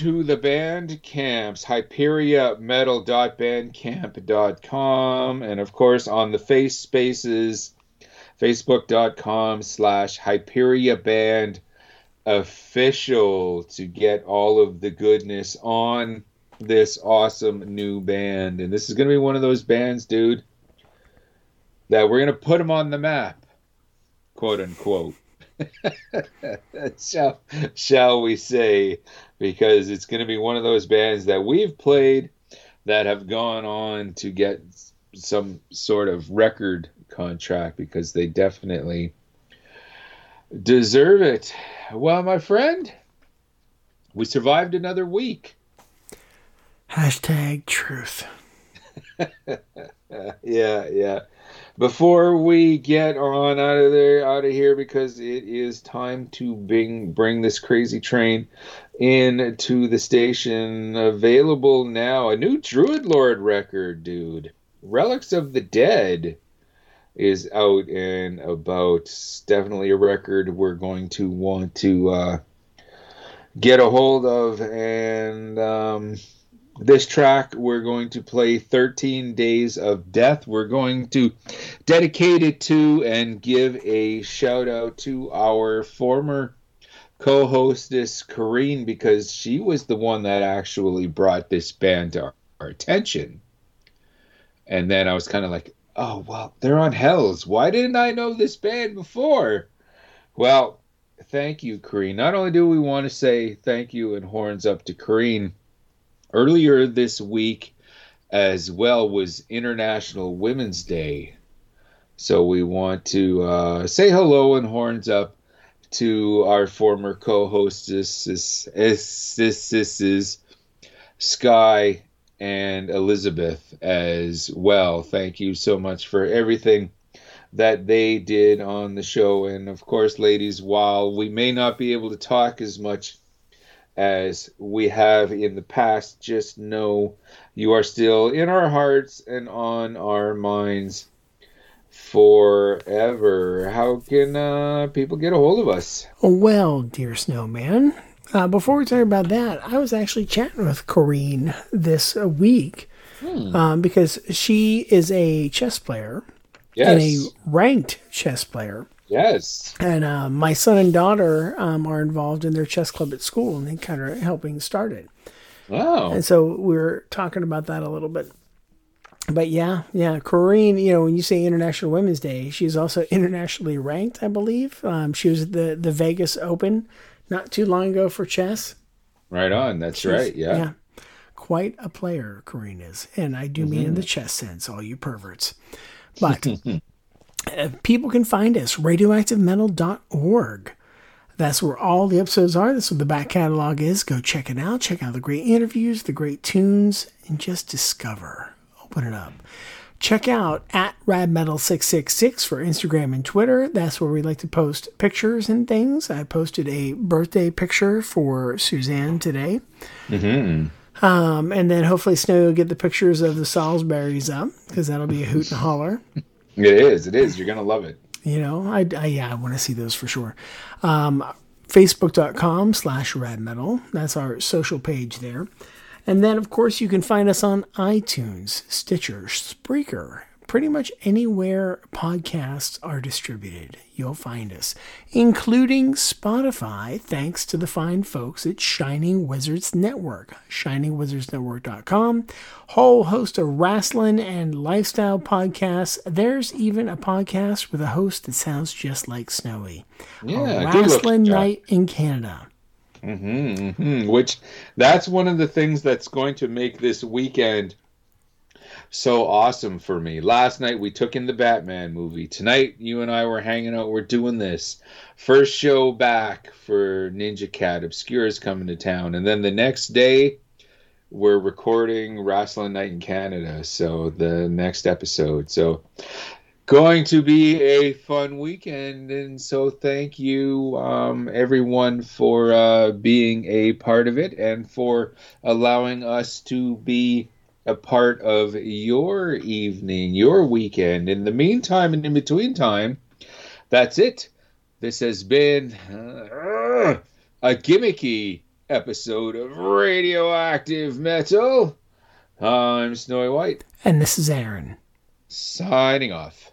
To the band camps, hyperiametal.bandcamp.com, and of course on the face spaces, facebook.com slash Hyperia Band official to get all of the goodness on this awesome new band. And this is going to be one of those bands, dude, that we're going to put them on the map, quote unquote. shall, shall we say, because it's going to be one of those bands that we've played that have gone on to get some sort of record contract because they definitely deserve it. Well, my friend, we survived another week. Hashtag truth. yeah, yeah before we get on out of there out of here because it is time to bring bring this crazy train into the station available now. A new Druid Lord record dude. Relics of the dead is out and about. It's definitely a record we're going to want to uh, get a hold of. And um, this track we're going to play 13 days of death. We're going to dedicate it to and give a shout out to our former co-hostess Corrine because she was the one that actually brought this band to our, our attention. And then i was kind of like oh well they're on hells. Why didn't i know this band before? Well thank you Corrine not only do we want to say thank you and horns up to Corrine earlier this week as well was International Women's Day. So we want to uh, say hello and horns up to our former co-hostesses, Sky and Elizabeth as well. Thank you so much for everything that they did on the show. And of course, ladies, while we may not be able to talk as much as we have in the past. Just know you are still in our hearts and on our minds forever. How can uh, people get a hold of us? Well, dear Snowman, uh, before we talk about that, I was actually chatting with Corrine this week hmm. um, because she is a chess player yes. and a ranked chess player. Yes. And uh, my son and daughter um, are involved in their chess club at school, and they kind of helping start it. Wow. And so we are talking about that a little bit. But yeah, yeah, Corrine, you know, when you say International Women's Day, she's also internationally ranked, I believe. Um, she was at the, the Vegas Open not too long ago for chess. Right on. That's she's, right. Yeah. Yeah. Quite a player, Corrine is. And I do mm-hmm. mean in the chess sense, all you perverts. But Uh, people can find us radioactivemetal.org. That's where all the episodes are. That's what the back catalog is. Go check it out. Check out the great interviews, the great tunes, and just discover. Open it up. Check out at radmetal666 for Instagram and Twitter. That's where we like to post pictures and things. I posted a birthday picture for Suzanne today. Mm-hmm. Um, and then hopefully Snow will get the pictures of the Salisbury's up because that'll be a hoot and holler. It is. It is. You're gonna love it. You know, I, I yeah, I want to see those for sure. Um, Facebook.com slash radmetal. That's our social page there. And then, of course, you can find us on iTunes, Stitcher, Spreaker, pretty much anywhere podcasts are distributed, you'll find us, including Spotify, thanks to the fine folks at Shining Wizards Network, shiningwizardsnetwork.com. Whole host of wrestling and lifestyle podcasts. There's even a podcast with a host that sounds just like Snowy. Yeah, a wrestling night in Canada. Mm-hmm, mm-hmm. Which that's one of the things that's going to make this weekend so awesome for me. Last night we took in the Batman movie. Tonight you and I were hanging out. We're doing this first show back for Ninja Cat. Obscure is coming to town, and then the next day we're recording Wrestling Night in Canada. So the next episode. So going to be a fun weekend and so thank you um, everyone for uh, being a part of it and for allowing us to be a part of your evening, your weekend. In the meantime and in between time, that's it. This has been uh, a gimmicky episode of Radioactive Metal. I'm Snowy White. And this is Aaron. Signing off.